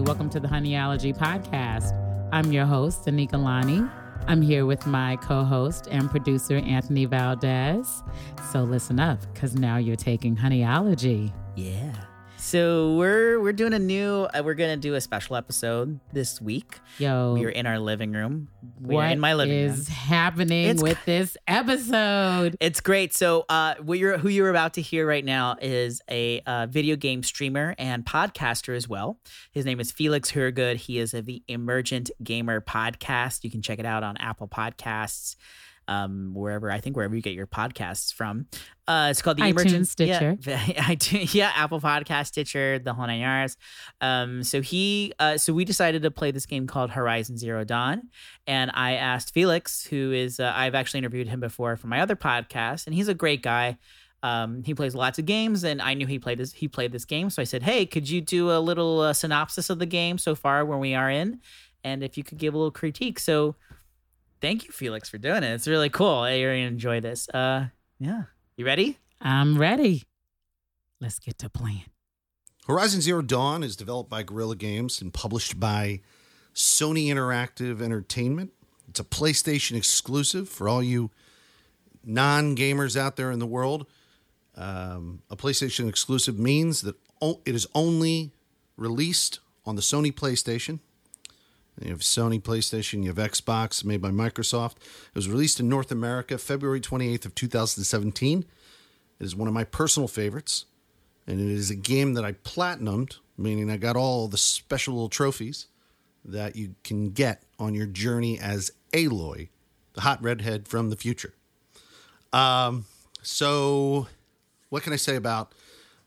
Welcome to the Honeyology Podcast. I'm your host, Anika Lani. I'm here with my co host and producer, Anthony Valdez. So listen up, because now you're taking Honeyology. Yeah. So we're we're doing a new. Uh, we're gonna do a special episode this week. Yo, We are in our living room. We what in my living is room. happening It's with this episode? It's great. So, uh, what you're who you're about to hear right now is a uh, video game streamer and podcaster as well. His name is Felix Hergood. He is of the Emergent Gamer podcast. You can check it out on Apple Podcasts, um, wherever I think wherever you get your podcasts from. Uh, it's called the iTunes, Emergent Stitcher. Yeah, iTunes, yeah, Apple Podcast, Stitcher, the whole nine yards. Um, so he, uh, so we decided to play this game called Horizon Zero Dawn, and I asked Felix, who is uh, I've actually interviewed him before for my other podcast, and he's a great guy. Um, he plays lots of games, and I knew he played this. He played this game, so I said, "Hey, could you do a little uh, synopsis of the game so far, where we are in, and if you could give a little critique?" So, thank you, Felix, for doing it. It's really cool. You're gonna enjoy this. Uh, yeah, you ready? I'm ready. Let's get to playing. Horizon Zero Dawn is developed by Guerrilla Games and published by Sony Interactive Entertainment. It's a PlayStation exclusive for all you non gamers out there in the world. Um, a PlayStation exclusive means that o- it is only released on the Sony PlayStation. You have Sony PlayStation, you have Xbox made by Microsoft. It was released in North America February 28th of 2017. It is one of my personal favorites and it is a game that I platinumed, meaning I got all the special little trophies that you can get on your journey as Aloy, the hot redhead from the future. Um, so, what can I say about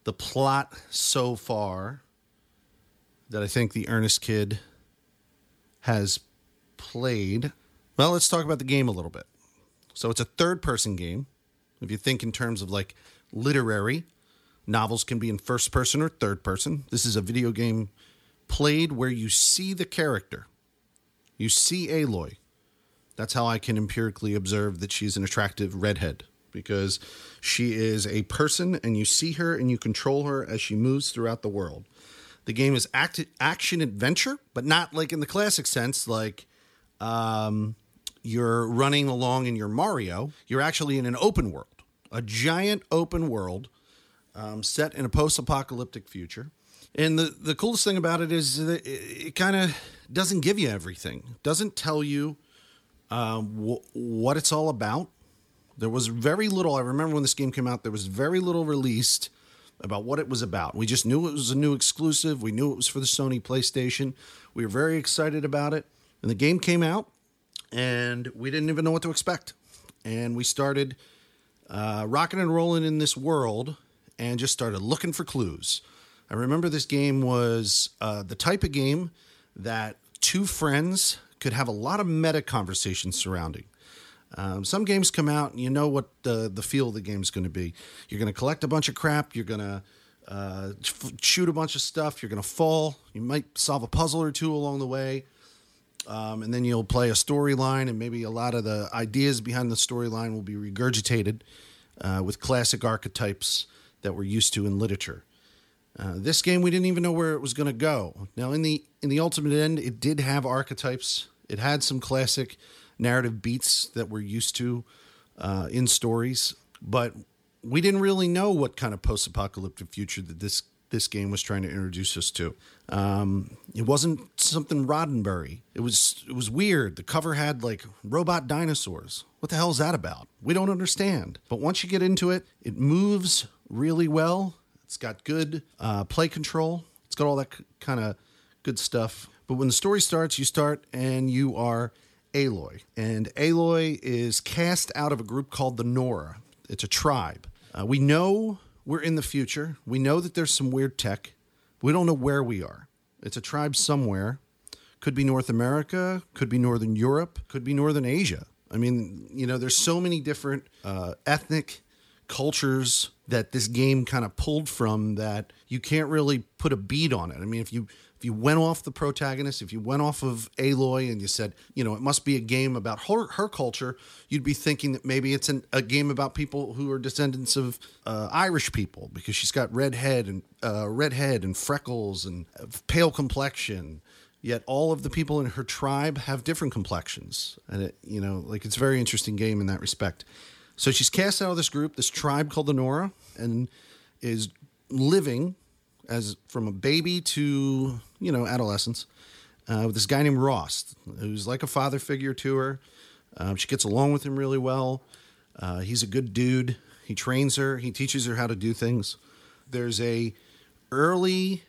the plot so far that I think the Earnest Kid has played? Well, let's talk about the game a little bit. So, it's a third person game. If you think in terms of like literary, Novels can be in first person or third person. This is a video game played where you see the character. You see Aloy. That's how I can empirically observe that she's an attractive redhead because she is a person and you see her and you control her as she moves throughout the world. The game is act- action adventure, but not like in the classic sense, like um, you're running along in your Mario. You're actually in an open world, a giant open world um, set in a post-apocalyptic future. And the, the coolest thing about it is that it, it kind of doesn't give you everything. Doesn't tell you wh- what it's all about. There was very little. I remember when this game came out, there was very little released about what it was about. We just knew it was a new exclusive. We knew it was for the Sony PlayStation. We were very excited about it. And the game came out, and we didn't even know what to expect. And we started uh, rocking and rolling in this world and just started looking for clues. I remember this game was uh, the type of game that two friends could have a lot of meta conversations surrounding. Um, some games come out and you know what the, the feel of the game is going to be. You're going to collect a bunch of crap. You're going to uh, shoot a bunch of stuff. You're going to fall. You might solve a puzzle or two along the way. Um, and then you'll play a storyline, and maybe a lot of the ideas behind the storyline will be regurgitated uh, with classic archetypes that we're used to in literature. Uh, this game, we didn't even know where it was going to go. Now, in the in the ultimate end, it did have archetypes. It had some classic narrative beats that we're used to uh, in stories, but we didn't really know what kind of post-apocalyptic future that this this game was trying to introduce us to. Um, it wasn't something Roddenberry. It was it was weird. The cover had like robot dinosaurs. What the hell is that about? We don't understand. But once you get into it, it moves really well. It's got good uh, play control. It's got all that k- kind of good stuff. But when the story starts, you start and you are Aloy. And Aloy is cast out of a group called the Nora. It's a tribe. Uh, we know we're in the future. We know that there's some weird tech. We don't know where we are. It's a tribe somewhere. Could be North America, could be Northern Europe, could be Northern Asia. I mean, you know, there's so many different uh, ethnic cultures that this game kind of pulled from that you can't really put a beat on it. I mean, if you If you went off the protagonist, if you went off of Aloy and you said, you know, it must be a game about her, her culture, you'd be thinking that maybe it's an, a game about people who are descendants of uh, Irish people because she's got red head and uh, red head and freckles and uh, pale complexion. Yet all of the people in her tribe have different complexions, and it, you know, like it's a very interesting game in that respect. So she's cast out of this group, this tribe called the Nora, and is living as from a baby to you know adolescence uh, with this guy named Rost, who's like a father figure to her. Um, she gets along with him really well. Uh, he's a good dude. He trains her. He teaches her how to do things. There's a early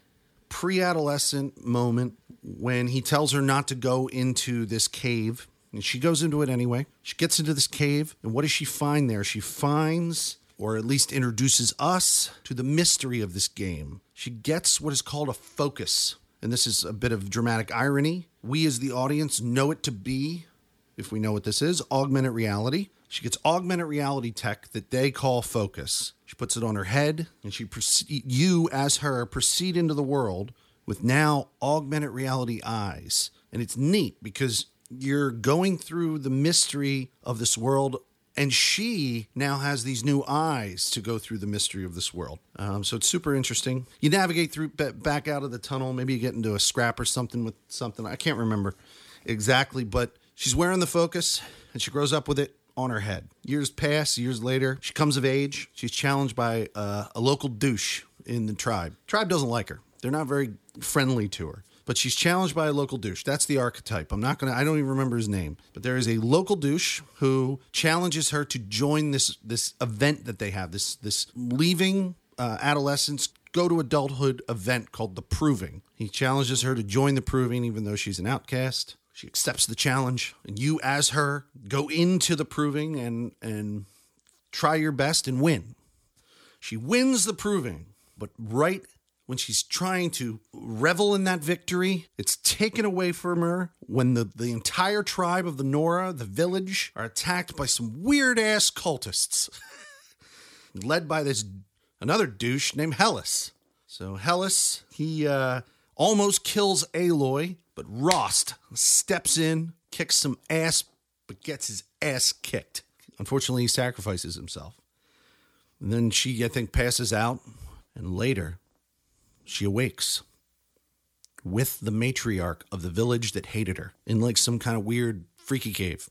pre-adolescent moment when he tells her not to go into this cave and she goes into it anyway. She gets into this cave, and what does she find there? She finds, or at least introduces us to the mystery of this game. She gets what is called a focus. And this is a bit of dramatic irony. We, as the audience, know it to be, if we know what this is, augmented reality. She gets augmented reality tech that they call focus. She puts it on her head, and she proceed, you, as her, proceed into the world with now augmented reality eyes. And it's neat because you're going through the mystery of this world and she now has these new eyes to go through the mystery of this world. Um, so it's super interesting. You navigate through back out of the tunnel. Maybe you get into a scrap or something with something. I can't remember exactly, but she's wearing the focus and she grows up with it on her head. Years pass. Years later, she comes of age. She's challenged by uh, a local douche in the tribe. Tribe doesn't like her. They're not very friendly to her but she's challenged by a local douche. That's the archetype. I'm not going to I don't even remember his name, but there is a local douche who challenges her to join this this event that they have. This this leaving uh, adolescence go to adulthood event called the Proving. He challenges her to join the Proving even though she's an outcast. She accepts the challenge, and you as her go into the Proving and and try your best and win. She wins the Proving, but right when she's trying to revel in that victory, it's taken away from her when the, the entire tribe of the Nora, the village, are attacked by some weird ass cultists, led by this another douche named Helis. So Helis, he uh, almost kills Aloy, but Rost steps in, kicks some ass, but gets his ass kicked. Unfortunately, he sacrifices himself. And then she, I think, passes out, and later she awakes with the matriarch of the village that hated her in like some kind of weird freaky cave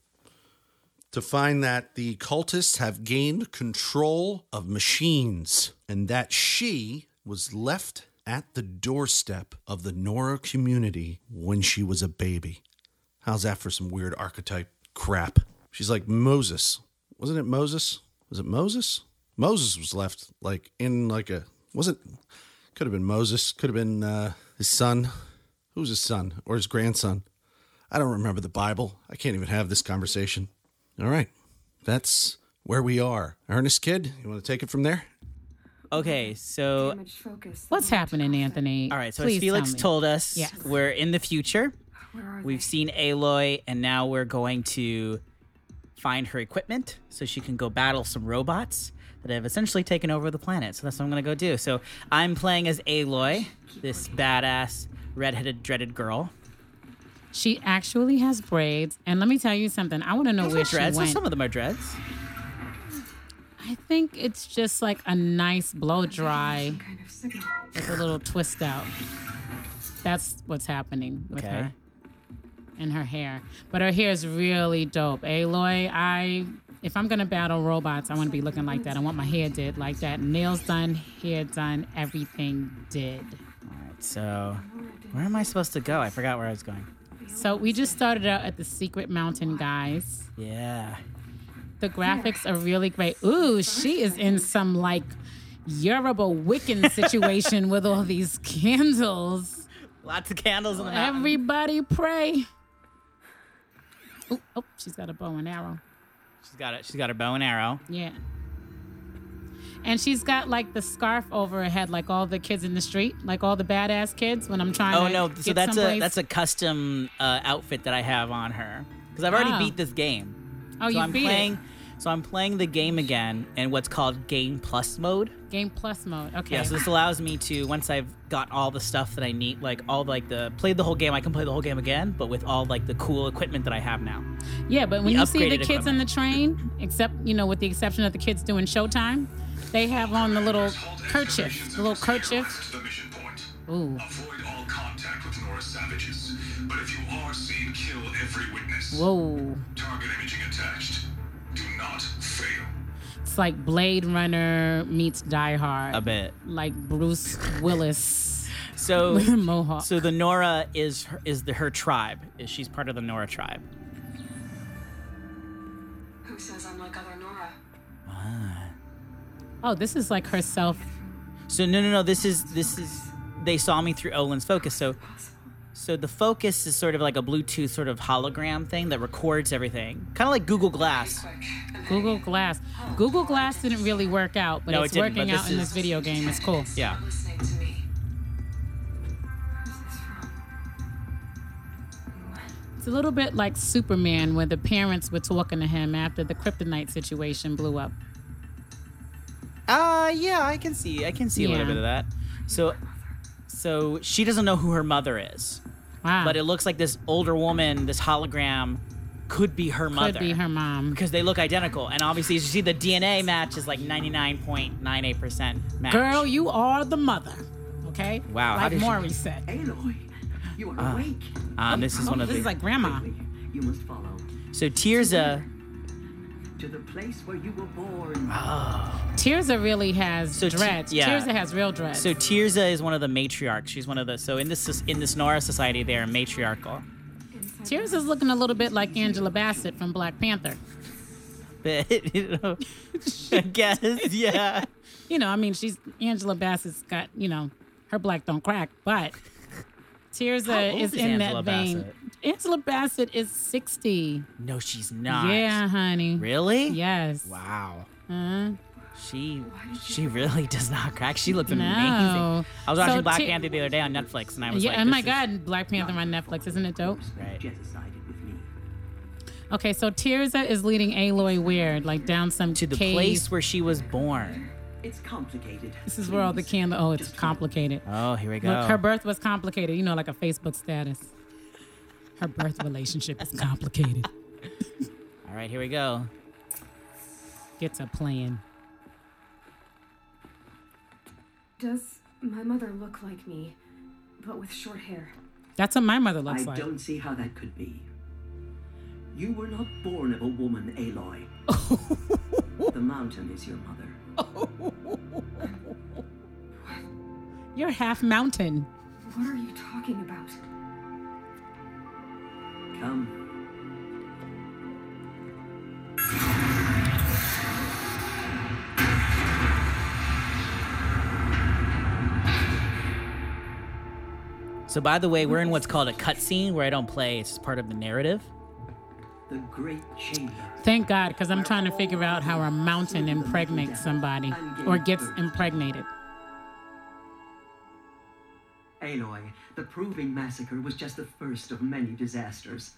to find that the cultists have gained control of machines and that she was left at the doorstep of the Nora community when she was a baby. How's that for some weird archetype crap? She's like Moses. Wasn't it Moses? Was it Moses? Moses was left like in like a wasn't could have been Moses. Could have been uh, his son. Who's his son or his grandson? I don't remember the Bible. I can't even have this conversation. All right. That's where we are. Earnest Kid, you want to take it from there? Okay, so what's happening, Anthony? All right, so as Felix told us, yes. we're in the future. We've seen Aloy, and now we're going to find her equipment so she can go battle some robots that have essentially taken over the planet. So that's what I'm going to go do. So I'm playing as Aloy, this badass redheaded dreaded girl. She actually has braids, and let me tell you something. I want to know Those where she went. Some of them are dreads. I think it's just like a nice blow dry with a little twist out. That's what's happening with okay. her and her hair. But her hair is really dope. Aloy, I if I'm gonna battle robots, I want to be looking like that. I want my hair did like that. Nails done, hair done, everything did. All right. So, where am I supposed to go? I forgot where I was going. So we just started out at the Secret Mountain, guys. Yeah. The graphics are really great. Ooh, she is in some like Yoruba Wiccan situation with all these candles. Lots of candles in the mountain. Everybody pray. Oh, oh, she's got a bow and arrow. She's got it. She's got her bow and arrow. Yeah. And she's got like the scarf over her head, like all the kids in the street, like all the badass kids. When I'm trying. To Oh to no! So that's someplace. a that's a custom uh, outfit that I have on her because I've already oh. beat this game. Oh, so you I'm beat playing. It. So I'm playing the game again in what's called Game Plus mode. Game Plus mode. Okay. Yeah, so this allows me to once I've got all the stuff that I need, like all like the played the whole game, I can play the whole game again, but with all like the cool equipment that I have now. Yeah, but when The you see the upgraded kids on the train, except you know, with the exception of the kids doing Showtime, they have on the little kerchief, the little kerchief. To the mission point. Ooh, Avoid all contact with Nora savages. But if you are seen, kill every witness. whoa! Target imaging attached. Do not fail. It's like Blade Runner meets Die Hard. A bit. Like Bruce Willis So mohawk. so the Nora is her, is the her tribe. Is she's part of the Nora tribe. Who says I'm like other Nora? Ah. oh, this is like herself. So no no no this is this is they saw me through Olin's focus. So so the focus is sort of like a Bluetooth sort of hologram thing that records everything. Kind of like Google Glass. Google Glass. Google Glass didn't really work out, but No, it's it working but out in is- this video game. It's cool. Yeah. then listening to me. Who's this from? It's a little bit like Superman, where the parents were talking to him after the kryptonite situation blew up. Uh yeah, I can see. I can see a little bit of that. So so she doesn't know who her mother is. Wow. But it looks like this older woman, this hologram could be her mother. could be her mom. because they look identical. And obviously, as you see, the DNA match is like 99.98% match. Girl, you are the mother. Okay. Wow, how Like did she- Maury said. Aloy, you are awake. Um, this is one of this the. is like grandma. You must follow so Teersa. To the place where you were born. Ah. Teersa really has So Ti- dreads. yeah. Teersa has real dreads. So Teersa is one of the matriarchs. She's one of the. So in this in this Nora society, they are matriarchal. Teersa's looking a little bit like Angela Bassett from Black Panther. But you know, I guess yeah. You know, I mean, she's Angela Bassett's got you know, her black don't crack, but How Teersa is is in Angela that vein. Bassett? Angela Bassett is sixty. No, she's not. Yeah, honey. Really? Yes. Wow. Uh, She she really does not crack. She looks amazing. No. I was watching So Black Ti- Panther the other day on Netflix, and I was yeah. like, oh my God, Black Panther on Netflix, isn't it dope? Right. Jeticided with me. Okay, so Teersa is leading Aloy Weird, like down some To the cave. place where she was born. It's complicated. This is where all the candle. Oh, it's Just complicated. Oh, here we go. Look, her birth was complicated. You know, like a Facebook status. Her birth relationship is complicated. All right, here we go. Get to plan. Does my mother look like me, but with short hair? That's what my mother I looks like. I don't see how that could be. You were not born of a woman, Aloy. the mountain is your mother. Oh. You're half mountain. What are you talking about? Come. So, by the way, we're in what's called a cutscene where I don't play. It's just part of the narrative. The great chamber. Thank God, because I'm trying to figure out how a mountain impregnates somebody or gets impregnated. Aloy, the Proving Massacre was just the first of many disasters.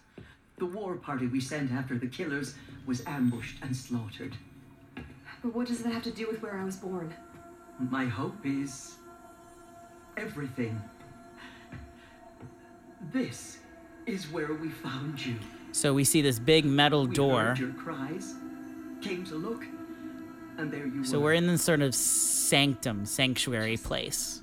The war party we sent after the killers was ambushed and slaughtered. But what does that have to do with where I was born? My hope is everything. This is where we found you. So, we see this big metal We door. heard your cries, came to look, and there you So, were. we're in this sort of sanctum, sanctuary place.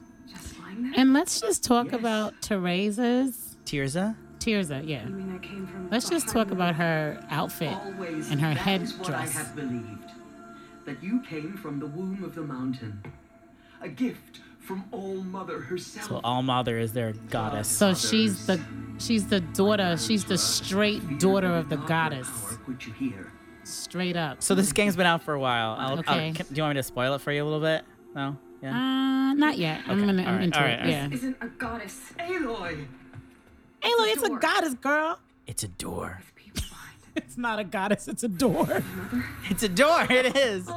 Just lying? And let's just talk Yes. about Teresa's Teersa? Teersa, yeah. You mean I came from Let's just talk the- about her outfit Always, and her that is what I headdress. have believed. That you came from the womb of the mountain. A gift from All Mother herself. So, All Mother is their goddess. So she's the she's the daughter, she's the straight daughter of the goddess. power you here. Straight up. So, this game's been out for a while. I'll, Okay. I'll, can, do you want me to spoil it for you a little bit? No? Yeah? Uh not yet. I'm gonna all I'm right, into all it. right, all right. yeah. Isn't a goddess Aloy! Hey look, it's a door. goddess, girl. It's a door. with people behind It's not a goddess, it's a door. It's a door. It is.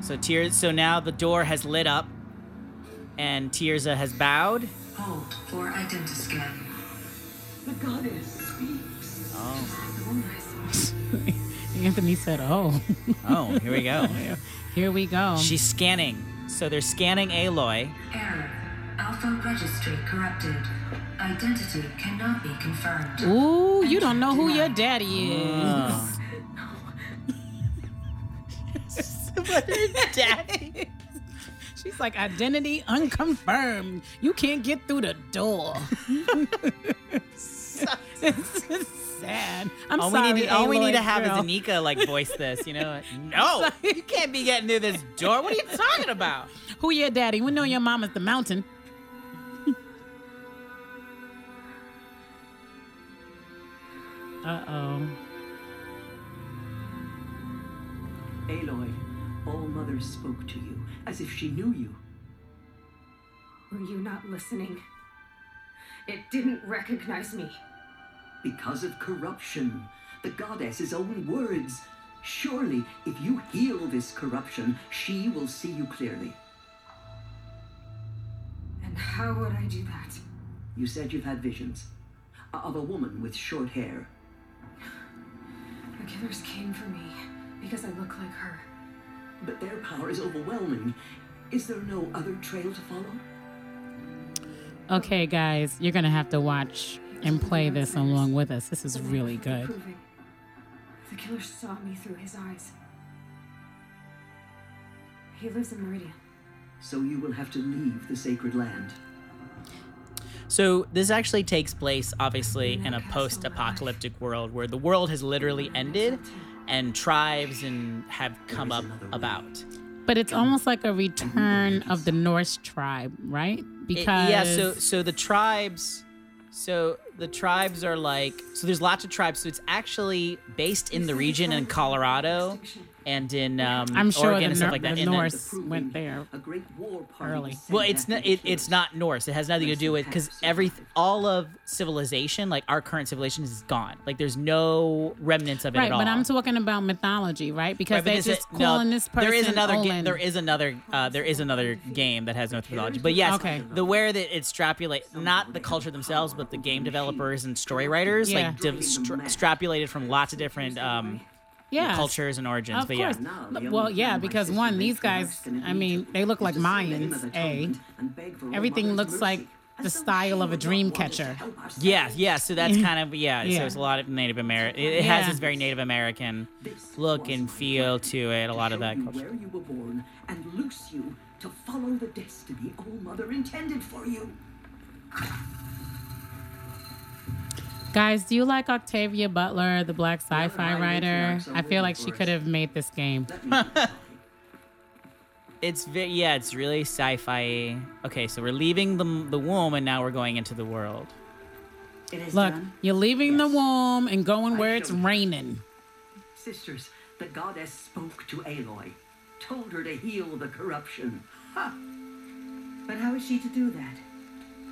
So Tears. So now the door has lit up, and Teersa has bowed. Oh, or identiscan. The goddess speaks. Oh, The woman I saw. Anthony said, "Oh, oh, here we go. here we go." She's scanning. So they're scanning Aloy. Error. Alpha registry corrupted. Identity cannot be confirmed. Ooh, you don't know who your daddy is. Oh. Daddy. She's like identity unconfirmed. You can't get through the door. It's sad. I'm all sorry. we need, all we need to have girl. is Anika like voice this. You know? No, you can't be getting through this door. What are you talking about? Who your daddy? We know your mom mama's the mountain. uh oh. Aloy, All Mother spoke to you as if she knew you. Were you not listening? It didn't recognize me. Because of corruption, the goddess's own words. Surely, if you heal this corruption, she will see you clearly. And how would I do that? You said you've had visions uh, of a woman with short hair. The killers came for me because I look like her. But their power is overwhelming. Is there no other trail to follow? Okay, guys, you're gonna have to watch and play this along with us. This is really good. The killer saw me through his eyes. He lives in Meridian. So you will have to leave the sacred land. So this actually takes place, obviously, in a post-apocalyptic world where the world has literally ended, and tribes and have come up about. But it's almost like a return of the Norse tribe, right? It- Because yeah, so so the tribes, so the tribes are like so. There's lots of tribes. So it's actually based in the region in Colorado and in um, I'm sure Oregon the, and stuff like that. the And then- Norse went there. A great war party Early. Well, it's not. It, it's not Norse. It has nothing to do with because every all of civilization, like our current civilization, is gone. Like there's no remnants of it Right, at all. but I'm talking about mythology, right? Because Right, they're just it- no, calling this person There is another. Ga- there is another. Uh, there is another game that has no mythology. But yes, Okay. the where that it's extrapolate not the culture themselves, but the game developers and story writers Yeah. like div- stra- extrapolated from lots of different um, yeah. cultures and origins. Of but course. yeah, Now, well, yeah, because one, these guys, I mean, they look like to serve the name Mayans, A. atonement and beg for All Everything Mother's looks like the style of a would dream not want us to catcher. yeah, yeah. So that's kind of yeah. Yeah. So it's a lot of Native American. It, it has this very Native American look and feel to it. A lot of that culture. Where you were born and loose you to follow the destiny All Mother intended for you. Guys, do you like Octavia Butler, the black sci-fi writer? I feel like she could have made this game. Let me try. It's ve- yeah. It's really sci-fi. Okay, so we're leaving the the womb and now we're going into the world. It is Look, done. you're leaving the womb and going I where it's raining. Sisters, the goddess spoke to Aloy, told her to heal the corruption. Ha! But how is she to do that?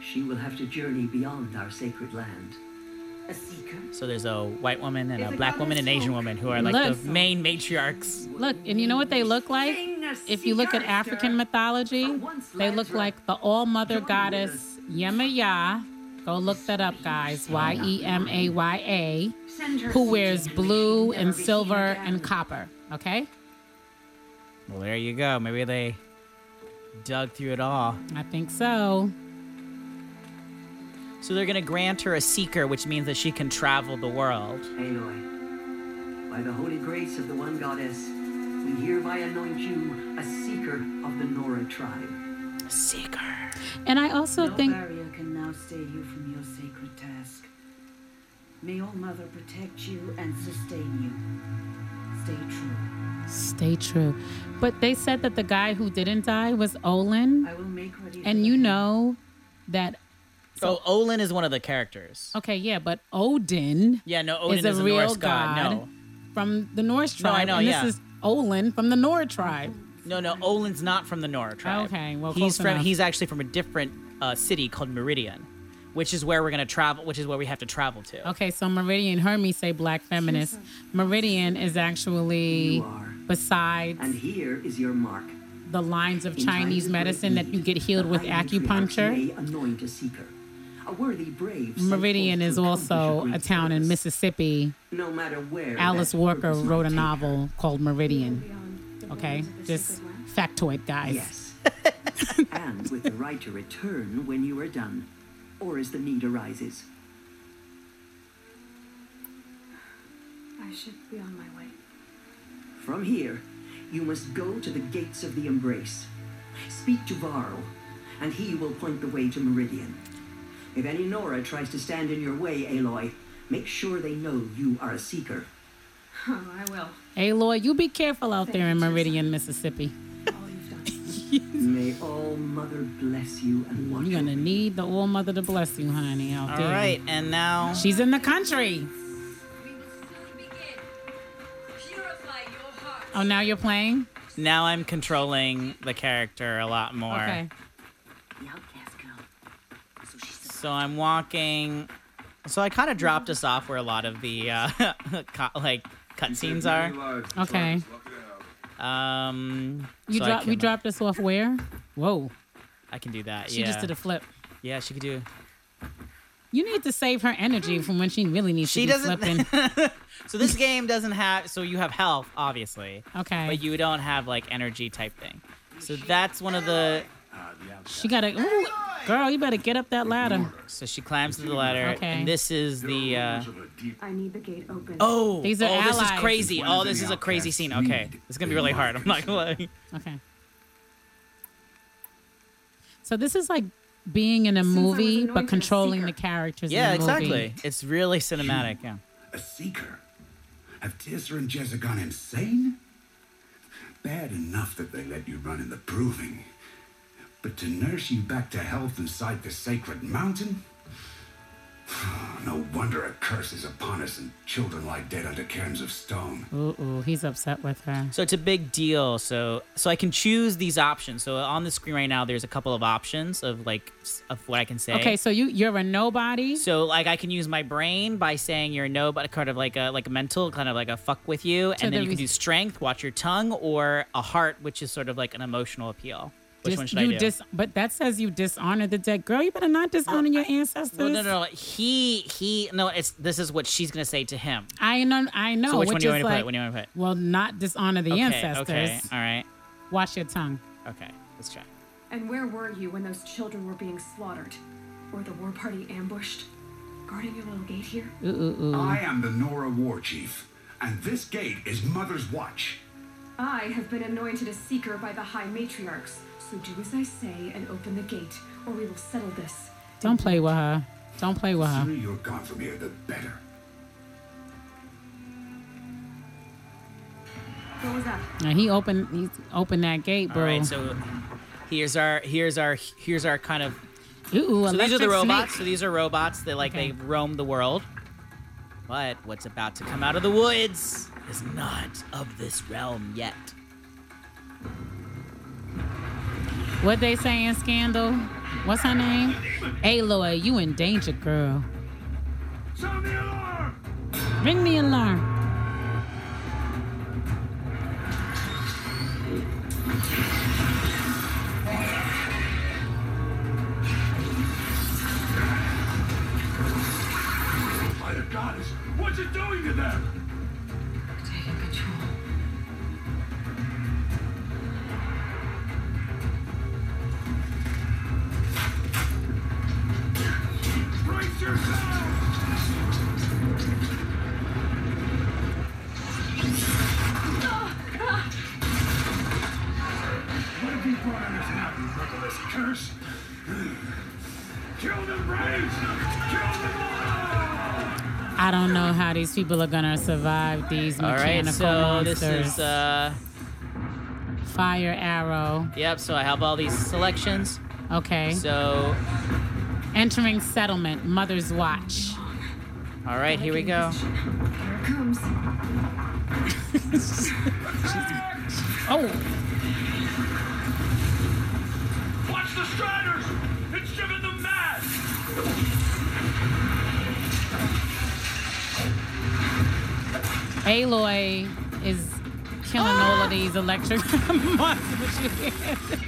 She will have to journey beyond our sacred land. A seeker? So there's a white woman and a black woman and an Asian woman who are like Look. the main matriarchs. Look, and you know what they look like? If you look at. African mythology, they look like the all mother goddess us. Yemaya. Go look that up, guys. Y E M A Y A. Who wears blue and silver and copper. Okay? Well, there you go. Maybe they dug through it all. I think so. So they're gonna grant her a seeker, which means that she can travel the world. Aloy, by the holy grace of the one goddess, we hereby anoint you a seeker of the Nora tribe. Seeker. And I also No think barrier can now stay you from your sacred task. May All Mother protect you and sustain you. Stay true. stay true. But they said that the guy who didn't die was Olin. I will make ready. And you know that So Olin is one of the characters. okay, yeah, but Odin Yeah, no, Odin is is, a a real Norse god. god. No, from the Norse tribe. No, tribe. I know, and yeah. this is Olin from the Nora tribe. no, no. Olin's not from the Nora tribe. Okay, well, he's close from. enough. He's actually from a different uh, city called Meridian, which is where we're gonna travel. Which is where we have to travel to. Okay, so Meridian heard me say black feminist. Meridian is actually besides And here is your mark. the lines of In Chinese medicine that you get healed with acupuncture. anoint a seeker. Meridian is also a town in. Mississippi. No matter where. Alice that Walker wrote a might take novel called Meridian. Okay, borders of the just factoid, guys. Yes. and with the right to return when you are done, or as the need arises. I should be on my way. From here, you must go to the gates of the Embrace. Speak to Varl, and he will point the way to Meridian. If any Nora tries to stand in your way, Aloy, make sure they know you are a seeker. Oh, I will. Aloy, you be careful out there in Meridian, Mississippi. All you've. May all Mother bless you and watch You're gonna over you. need the All Mother to bless you, honey, out All there. right, and now She's in the country. We will soon begin. Purify your heart. Oh, now you're playing? now I'm controlling the character a lot more. Okay. The outcast girl. So I'm walking. So I kind of dropped us off where a lot of the uh, co- like cutscenes are. Okay. Um, You so I drop. We dropped us off where? Whoa. I can do that. She yeah. just did a flip. Yeah, she could do. You need to save her energy from when she really needs She to be doesn't. flipping. so this game doesn't have. So you have health, obviously, Okay. but you don't have like energy type thing. So that's one of the. She gotta. Ooh, girl, you better get up that ladder. So she climbs to the ladder, Okay. and this is the. Uh, I need the gate open. oh, These are oh, this is allies. crazy. Oh, this is a crazy scene. Okay, it's gonna be really hard. I'm not gonna lie. Okay. So this is like being in a Since I was movie, anointed but a controlling the seeker. characters. Yeah, in the movie. exactly. It's really cinematic. Yeah. A seeker? Have Teersa and Jezza gone insane? Bad enough that they let you run in the proving. But to nurse you back to health inside the sacred mountain? No wonder a curse is upon us and children lie dead under cairns of stone. Ooh, ooh, he's upset with her. So it's a big deal. So so I can choose these options. So on the screen right now, there's a couple of options of like of what I can say. Okay, so you you're a nobody. So like I can use my brain by saying you're no, but kind of like a like a mental, kind of like a fuck with you, and then you can res- do strength, watch your tongue, or a heart, which is sort of like an emotional appeal. Which Dis- one should you I do? dis- but that says you dishonor the dead. Girl, you better not dishonor your ancestors. no, no, no, no. He he. No, it's this is what she's gonna say to him. I know, I know. so which one do you want to like, put? What do you want to put? Well, not dishonor the okay, ancestors. okay, all right, Wash your tongue. okay. Let's try. And where were you when those children were being slaughtered? Or the war party ambushed? Guarding your little gate here? Ooh, ooh, ooh. I am the Nora War Chief, and this gate is Mother's Watch. I have been anointed a seeker by the High Matriarchs. So do as I say and open the gate, or we will settle this. Don't play with her. Don't play with her. The sooner you're gone from here, the better. What was that? Now he opened. He opened that gate, bro. right. So here's our here's our here's our kind of ooh, ooh, So these are the robots. snake. So these are robots that like Okay. they roam the world. But what's about to come out of the woods is not of this realm yet. What they saying, Scandal? What's her name? Aloy, you in danger, girl. Sound the alarm! Ring the alarm. By the goddess, what's it doing to them? These people are gonna survive these All right. mechanical So monsters. this is uh Fire arrow. yep. So I have all these selections. Okay. So Entering settlement. Mother's watch. all right, here we go. Here it comes. Oh, Watch the Striders! It's driven them mad! Aloy is killing all of these electric monsters. with.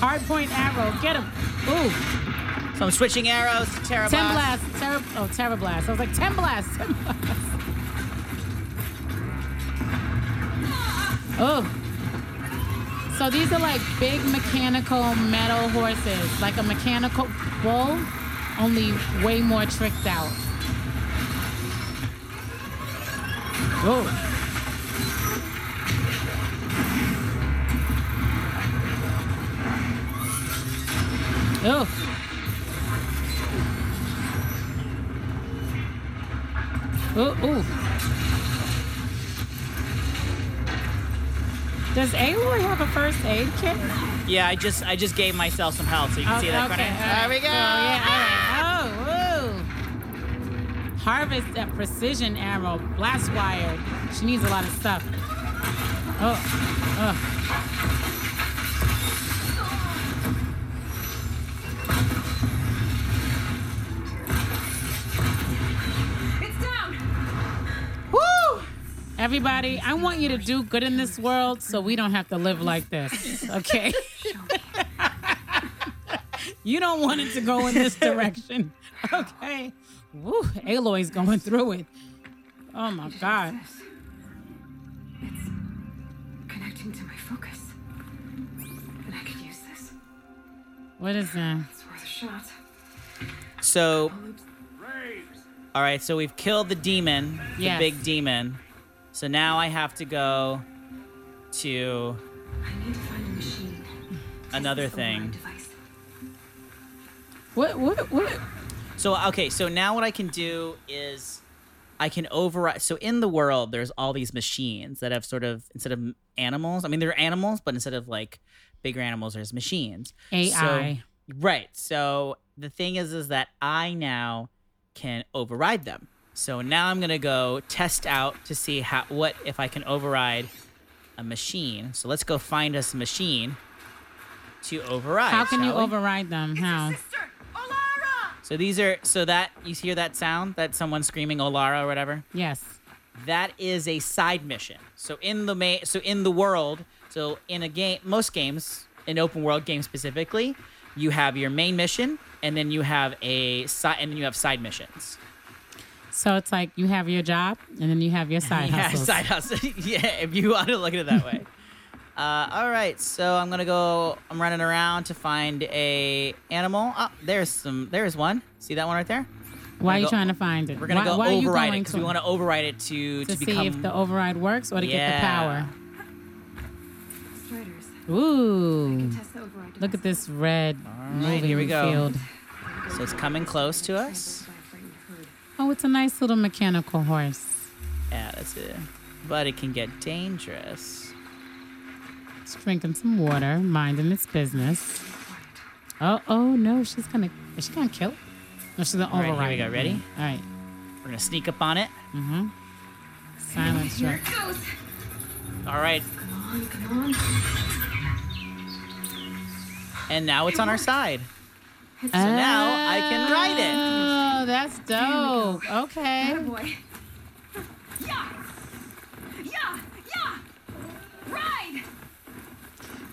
Hard point arrow. Get him. Ooh. So I'm switching arrows to Terra Ten Blast. blast. Terra, oh, Terra blast. I was like, ten blast. Ten blast. Oh. So these are like big mechanical metal horses, like a mechanical bull, only way more tricked out. Oh. Oh. Oh, oh. Does Aloy have a first aid kit? Yeah, I just I just gave myself some health, so you can Oh, see that. Oh, okay, corner. There we go. right. Oh, yeah, all right. Oh, woo. Harvest a precision arrow, blast wire. She needs a lot of stuff. Oh, oh. It's down! Woo! Everybody, I want you to do good in this world so we don't have to live like this, okay? you don't want it to go in this direction, okay? Woo, Aloy's going through it. Oh my God. It's connecting to my focus. And I could use this. What is that? It's worth a shot. So, all right, so we've killed the demon, the Yes. big demon. So now I have to go to I need to find a machine. another Test this override thing. What, what, what? So okay, so now what I can do is I can override. So in the world, there's all these machines that have sort of instead of animals. I mean, they're animals, but instead of like bigger animals, there's machines. AI. So, right. So the thing is, is that I now can override them. So now I'm gonna go test out to see how what if I can override a machine. So let's go find us a machine to override. How can you we? override them? How? So these are so that you hear that sound that someone screaming Olara or whatever. Yes. That is a side mission. So in the ma- so in the world, so in a game, most games, in open world games specifically, you have your main mission, and then you have a side, and then you have side missions. So it's like you have your job and then you have your side yeah, hustles. side hustle. yeah, if you want to look at it that way. Uh, all right, so I'm gonna go. I'm running around to find a animal. Oh, there's some. There's one. See that one right there? Why are you go- trying to find it? We're gonna why, go why are you override it because we want to override it to to to, see become. if the override works or to get the power. Ooh. Test the override Look at this red right, moving here we go. field. so it's coming close to us. By a frightened herd. Oh, it's a nice little mechanical horse. Yeah, that's it. But it can get dangerous. It's drinking some water, minding its business. Oh, oh no, she's gonna. Is she gonna kill? it? No, she's gonna All right, here we go. it. Ready? All right. We're gonna sneak up on it. Mm-hmm. Silence. Here it goes! All right, Come on, come on. and now it's on our side. So now I can ride it. Oh, that's dope. Okay. Boy. Yeah! Yeah!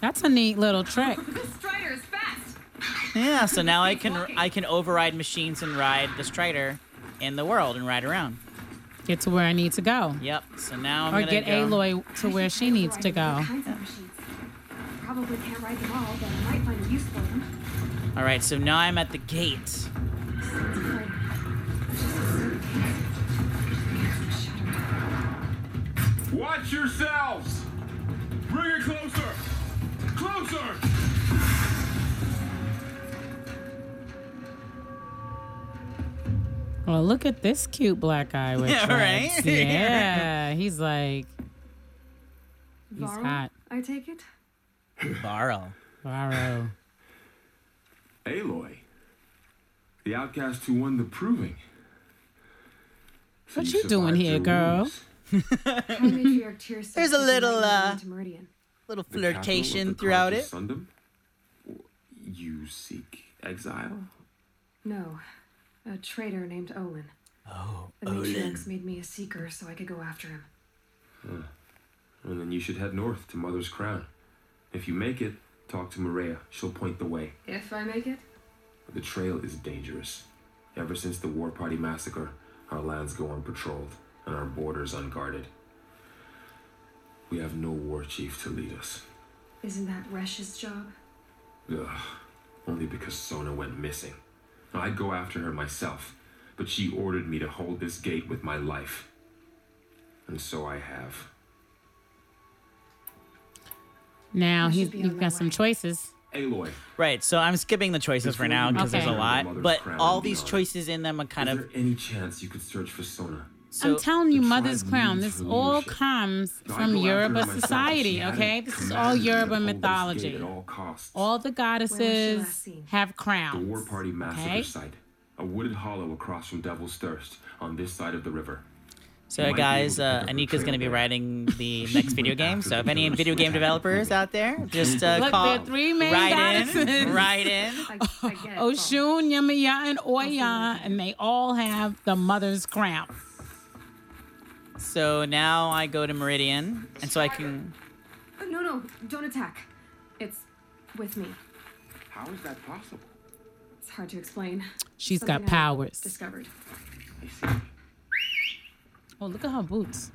That's a neat little trick. Strider is fast! Yeah. So now I can I can override machines and ride the Strider in the world and ride around. Get to where I need to go. Yep. So now I'm Or gonna get go. Aloy to where she needs to Override go. all machines. Probably can't ride them all, but I might find a use for them. All right. So now I'm at the gate. It's like- it's just a certain taste. Shut up. Watch yourselves! Bring it closer! Closer! Well, look at this cute black guy with Yeah, dreads. right? Yeah, he's like he's Varl, hot. I take it? Borrow. Varro. Aloy. The outcast who won the proving. So What you doing here, girl? wounds. High Matriarch Tyr says There's a little, uh, into Meridian. Little The capital of flirtation throughout it. Sundom? You seek exile? No, a traitor named Olin. Oh, The matriarchs made me a seeker so I could go after him. And then you should head north to Mother's Crown. If you make it, talk to Maria. She'll point the way. If I make it? The trail is dangerous. Ever since the War Party massacre, our lands go unpatrolled and our borders unguarded. We have no war chief to lead us. Isn't that Resh's job? Ugh, only because Sona went missing. I'd go after her myself, but she ordered me to hold this gate with my life. And so I have. Now We he's should be on you've our got some choices. Aloy, Right. So I'm skipping the choices for now because Okay. there's a lot. But all these choices in them are kind is of. Is there any chance you could search for Sona? So, I'm telling you, Mother's Crown. This all comes from go after Yoruba society. Okay, this is all me Yoruba hold this gate mythology. All. All the Where was she goddesses have crowns. have The. War Party massacre okay? site. A wooded hollow across from Devil's Thirst on this side of the river. so You might be guys, able to uh, pick up a Anika's going to be writing the next video game. So if any video game developers out there, just uh, Look, call. there three main Write goddesses. in. Write in. I, I get it. Paul. Oshun, Yemaya, and Oya, and they all have the mother's crown. So now I go to Meridian, and so I can. Uh, No, no, don't attack. It's with me. How is that possible? It's hard to explain. She's got Something I powers. Discovered. I see. Oh, look at her boots.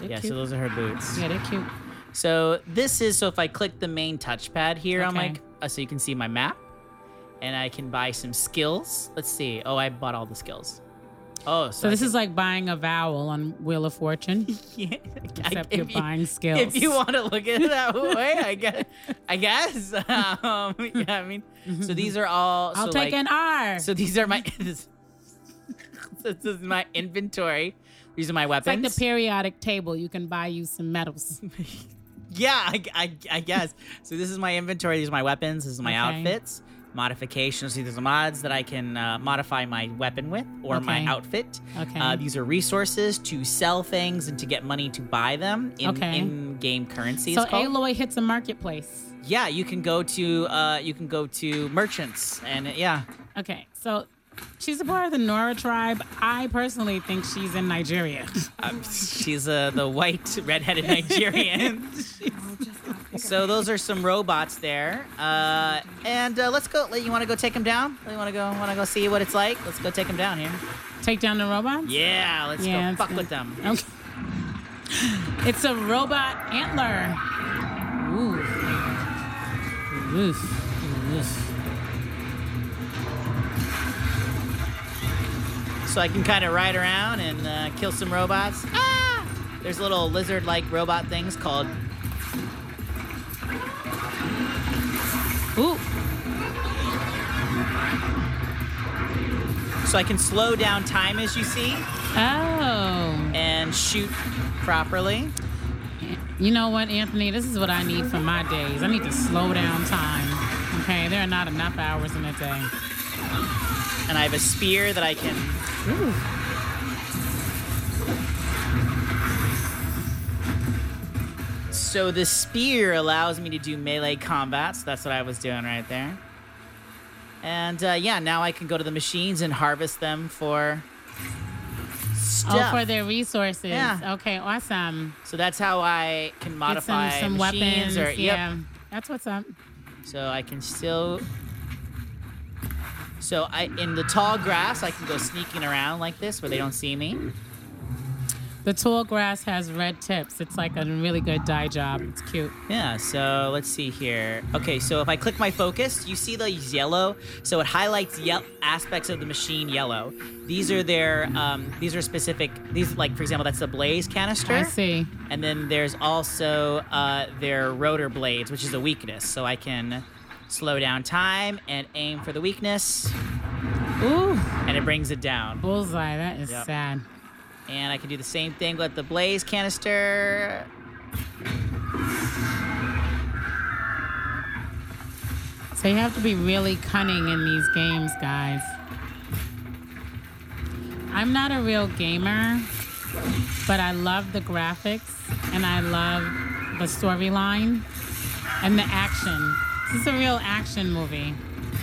They're Yeah, cute. so those are her boots. yeah, they're cute. So this is so if I click the main touchpad here on my, Okay. uh, so you can see my map, and I can buy some skills. Let's see. Oh, I bought all the skills. Oh, so, So this can- is like buying a vowel on Wheel of Fortune, yeah, except if you're you- buying skills. If you want to look at it that way, I guess. I guess. Um, yeah, I mean, so these are all. I'll take like, an R. So these are my. This, this is my inventory. These are my it's weapons. like the periodic table. You can buy you some medals. Yeah, I, I, I guess. So this is my inventory. These are my weapons. This is my Okay. outfits. Modifications. See, there's mods that I can uh, modify my weapon with or my outfit. Okay. Uh, these are resources to sell things and to get money to buy them in Okay. in-game currency. so it's called. Aloy hits a marketplace. yeah, you can go to uh, you can go to merchants and uh, yeah. Okay, so she's a part of the Nora tribe. I personally think she's in Nigeria. Um, she's uh, the white redheaded Nigerian. All just got bigger. So those are some robots there, uh, and uh, let's go. You want to go take them down? You want to go? Want to go see what it's like? Let's go take them down here. Take down the robots? Yeah, let's Yeah, go fuck good. with them. Okay. It's a robot antler. Ooh. Oof. Oof. So I can kind of ride around and uh, kill some robots. Ah! There's little lizard-like robot things called. Ooh. So I can slow down time as you see Oh. and shoot properly. You know what, Anthony? This is what I need for my days. I need to slow down time. Okay, there are not enough hours in a day. And I have a spear that I can. Ooh. So the spear allows me to do melee combat. So that's what I was doing right there. And uh, yeah, now I can go to the machines and harvest them for stuff. Oh, for their resources. Yeah. Okay, awesome. so that's how I can Get modify some, some machines weapons. or yep. yeah. That's what's up. So I can still. So I in the tall grass I can go sneaking around like this where they don't see me. The tall grass has red tips. It's like a really good dye job. It's cute. Yeah, so let's see here. Okay, so if I click my focus, you see these yellow. So it highlights ye- aspects of the machine yellow. These are their, um, these are specific. These, like for example, that's the blaze canister. I see. And then there's also uh, their rotor blades, which is a weakness. So I can slow down time and aim for the weakness, Ooh, and it brings it down. bullseye. That is Yep. sad. And I can do the same thing with the blaze canister. So you have to be really cunning in these games, guys. I'm not a real gamer, but I love the graphics and I love the storyline and the action. This is a real action movie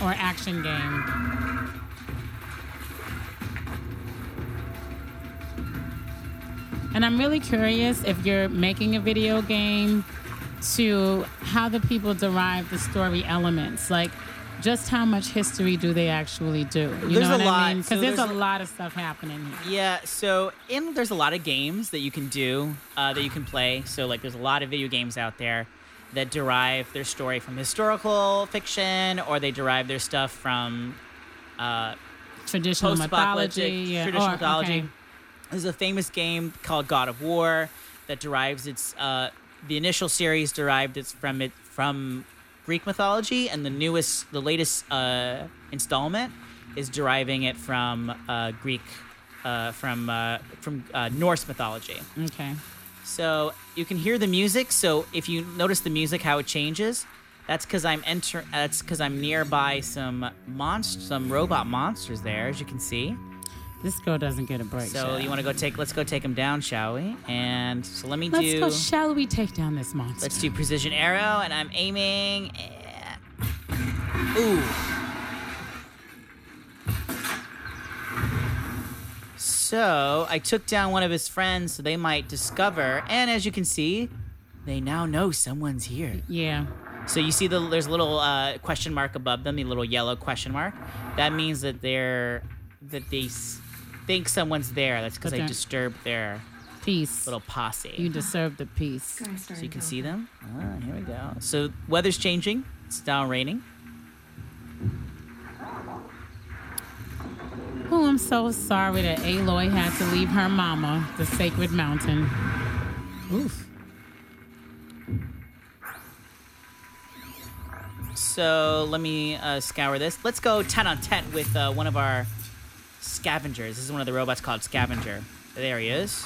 or action game. And I'm really curious if you're making a video game to how the people derive the story elements. Like, just how much history do they actually do? You There's know a what lot. I mean? So Because there's, there's a a- lot of stuff happening here. Yeah, so in there's a lot of games that you can do uh, that you can play. So like there's a lot of video games out there that derive their story from historical fiction or they derive their stuff from uh, Traditional mythology. Yeah. traditional or- mythology. okay. There's a famous game called God of War that derives its uh, the initial series derived its from it from Greek mythology, and the newest, the latest uh, installment is deriving it from uh, Greek, uh, from uh, from uh, Norse mythology. Okay. So you can hear the music. So if you notice the music, how it changes, that's because I'm enter. That's because I'm nearby some monst- some robot monsters there, as you can see. This girl doesn't get a break. So you want to go take? Let's go take him down, shall we? And so let me do Let's go. Shall we take down this monster? let's do precision arrow, and I'm aiming. At, ooh. So I took down one of his friends, so they might discover. And as you can see, they now know someone's here. Yeah. So you see the there's a little uh, question mark above them, the little yellow question mark. That means that they're that they think someone's there. That's because I Okay. disturbed their Peace. little posse. You deserve the peace. So you can see them. Ah, here we go. So weather's changing. It's now raining. Oh, I'm so sorry that Aloy had to leave her mama, the sacred mountain. Oof. So let me uh, scour this. Let's go 10 on 10 with uh, one of our scavengers. This is one of the robots called Scavenger. There he is.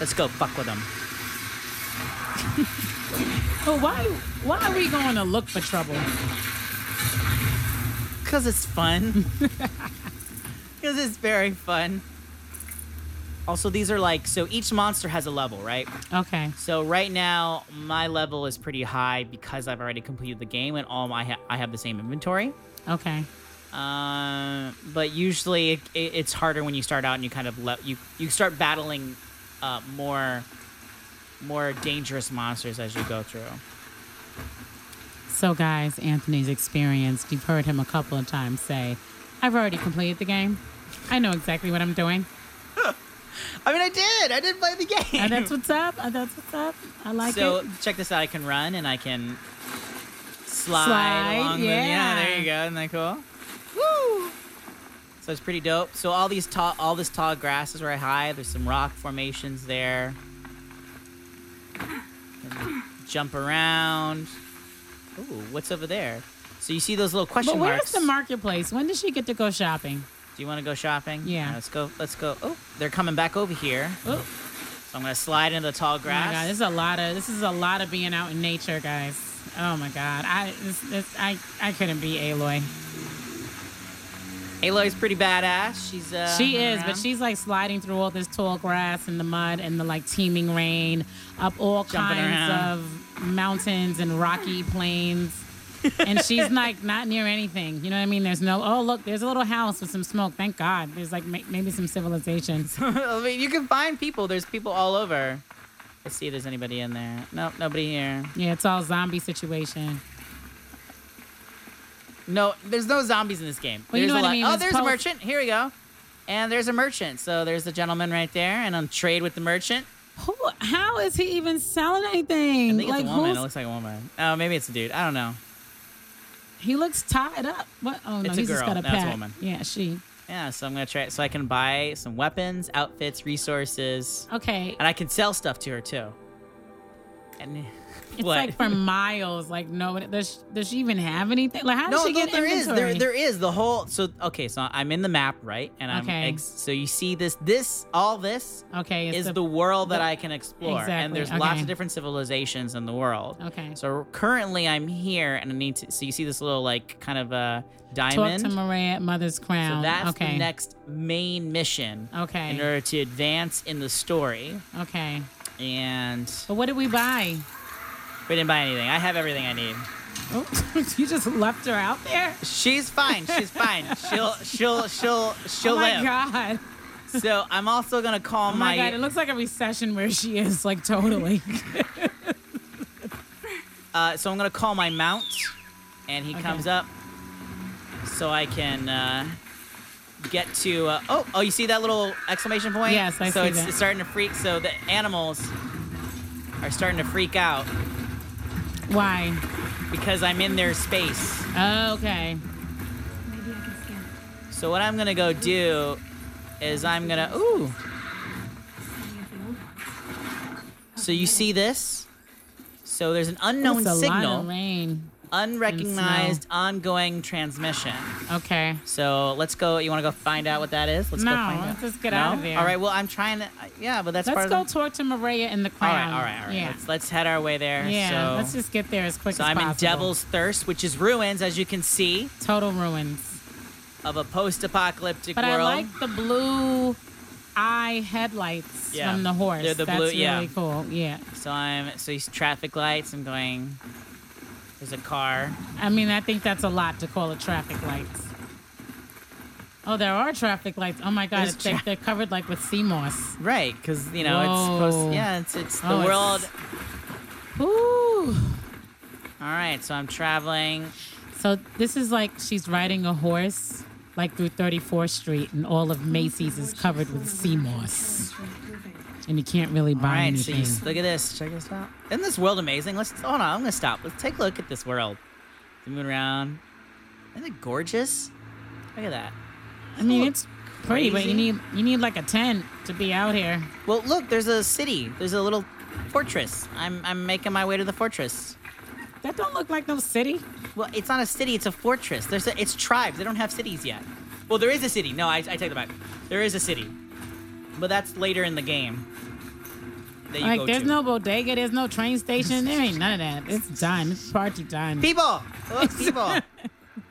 Let's go fuck with him. But why why are we going to look for trouble? Because it's fun. Because it's very fun. Also, these are like, so each monster has a level, right? Okay. So right now, my level is pretty high because I've already completed the game and all my ha- I have the same inventory. Okay. Uh, but usually it, it, it's harder when you start out and you kind of let you you start battling uh, more more dangerous monsters as you go through. So guys, Anthony's experienced. You've heard him a couple of times say, I've already completed the game. I know exactly what I'm doing. I mean, I did. I did play the game. And that's what's up. And that's what's up. I like so it. So check this out. I can run and I can slide, Slide, along. The, yeah, yeah. there you go. Isn't that cool? Woo! So it's pretty dope. So all these tall, all this tall grass is very high. There's some rock formations there. Jump around. Ooh, what's over there? So you see those little question But where's marks. the marketplace? When does she get to go shopping? Do you want to go shopping? Yeah. Alright, let's go. Let's go. Oh, they're coming back over here. Oh, So I'm gonna slide into the tall grass. oh my god, this is a lot of this is a lot of being out in nature, guys. Oh my god, I this, this I I couldn't be Aloy. Aloy's pretty badass. She's uh, she is, around. but she's like sliding through all this tall grass and the mud and the like teeming rain, up all Jumping kinds around. of mountains and rocky plains. and she's like not near anything. You know what I mean? There's no. Oh look, there's a little house with some smoke. Thank God. There's like ma- maybe some civilization. I mean, you can find people. There's people all over. Let's see if there's anybody in there. Nope, nobody here. Yeah, it's all zombie situation. No, there's no zombies in this game. Well, you there's know a what I mean, Oh, it's there's a merchant. Here we go. And there's a merchant. So there's the gentleman right there, and I'm trade with the merchant. Who? How is he even selling anything? I think like it's a woman. It looks like a woman. Oh, maybe it's a dude. I don't know. He looks tied up. What? Oh no, It's a he's just girl. got a No, it's a woman. Yeah, she. Yeah, so I'm gonna try so I can buy some weapons, outfits, resources, Okay, and I can sell stuff to her too. And it's what? like for miles. Like no, does does she even have anything? Like how does no, she no, get there is there inventory? there is the whole. So okay, so I'm in the map right, and I'm Okay. ex- so you see this this all this Okay, is the- the, world that the- I can explore, exactly, and there's lots of different civilizations in the world. Okay. So currently I'm here, and I need to. So you see this little like kind of a diamond. Talk to Maria at Mother's Crown. So that's okay. the next main mission. Okay. In order to advance in the story, Okay. and But what did we buy? We didn't buy anything. I have everything I need. Oh, you just left her out there. She's fine. She's fine. She'll she'll she'll she'll oh my live. god. So I'm also gonna call my. Oh my god, it looks like a recession where she is, like totally. Uh, so I'm gonna call my mount, and he Okay. comes up, so I can uh, get to. Uh, oh, oh! You see that little exclamation point? Yes, I so see it's, that. it's starting to freak. So the animals are starting to freak out Why? because I'm in their space. Oh, okay. Maybe I can scan it. So what I'm gonna go do is I'm gonna. Ooh. Any of the old ones. So you see this? So there's an unknown It's a lot signal, of rain. Unrecognized ongoing transmission. Okay. So let's go. You want to go find out what that is? Let's No, go find let's out. just get no? out of there. All right. Well, I'm trying to. Yeah, but that's Let's part go of the. talk to Maria in the all crowd. right. All right. All right. Yeah. Let's let's head our way there. yeah. So, let's just get there as quick so as I'm possible. in Devil's Thirst, which is ruins, as you can see, Total ruins. of a post-apocalyptic But world. I like the blue eye headlights Yeah. from the horse. They're the That's blue- really yeah. cool. Yeah. So I'm. So these traffic lights. I'm going. There's a car. I mean, I think that's a lot to call it traffic lights. Oh, there are traffic lights. Oh my God, it's, tra- they're covered like with sea moss. Right, because you know it's Whoa. supposed. Yeah, it's it's the Oh, it's- world. Ooh. All right, so I'm traveling. So this is like she's riding a horse, like through 34th Street, and all of Macy's is covered with sea moss, and you can't really All buy right, so anything. you, look at this. Check this out. Isn't this world amazing? Let's hold on. I'm gonna stop. Let's take a look at this world. Moving around. Isn't it gorgeous? Look at that. I mean, it's pretty, but you need you need like a tent to be out here. Well, look. There's a city. There's a little fortress. I'm I'm making my way to the fortress. That don't look like no city. Well, it's not a city. It's a fortress. There's a, it's tribes. They don't have cities yet. Well, there is a city. No, I, I take that back. There is a city, but that's later in the game. That you Like, go there's to. no bodega, there's no train station, there ain't none of that. It's done. It's party time. people. Look, people.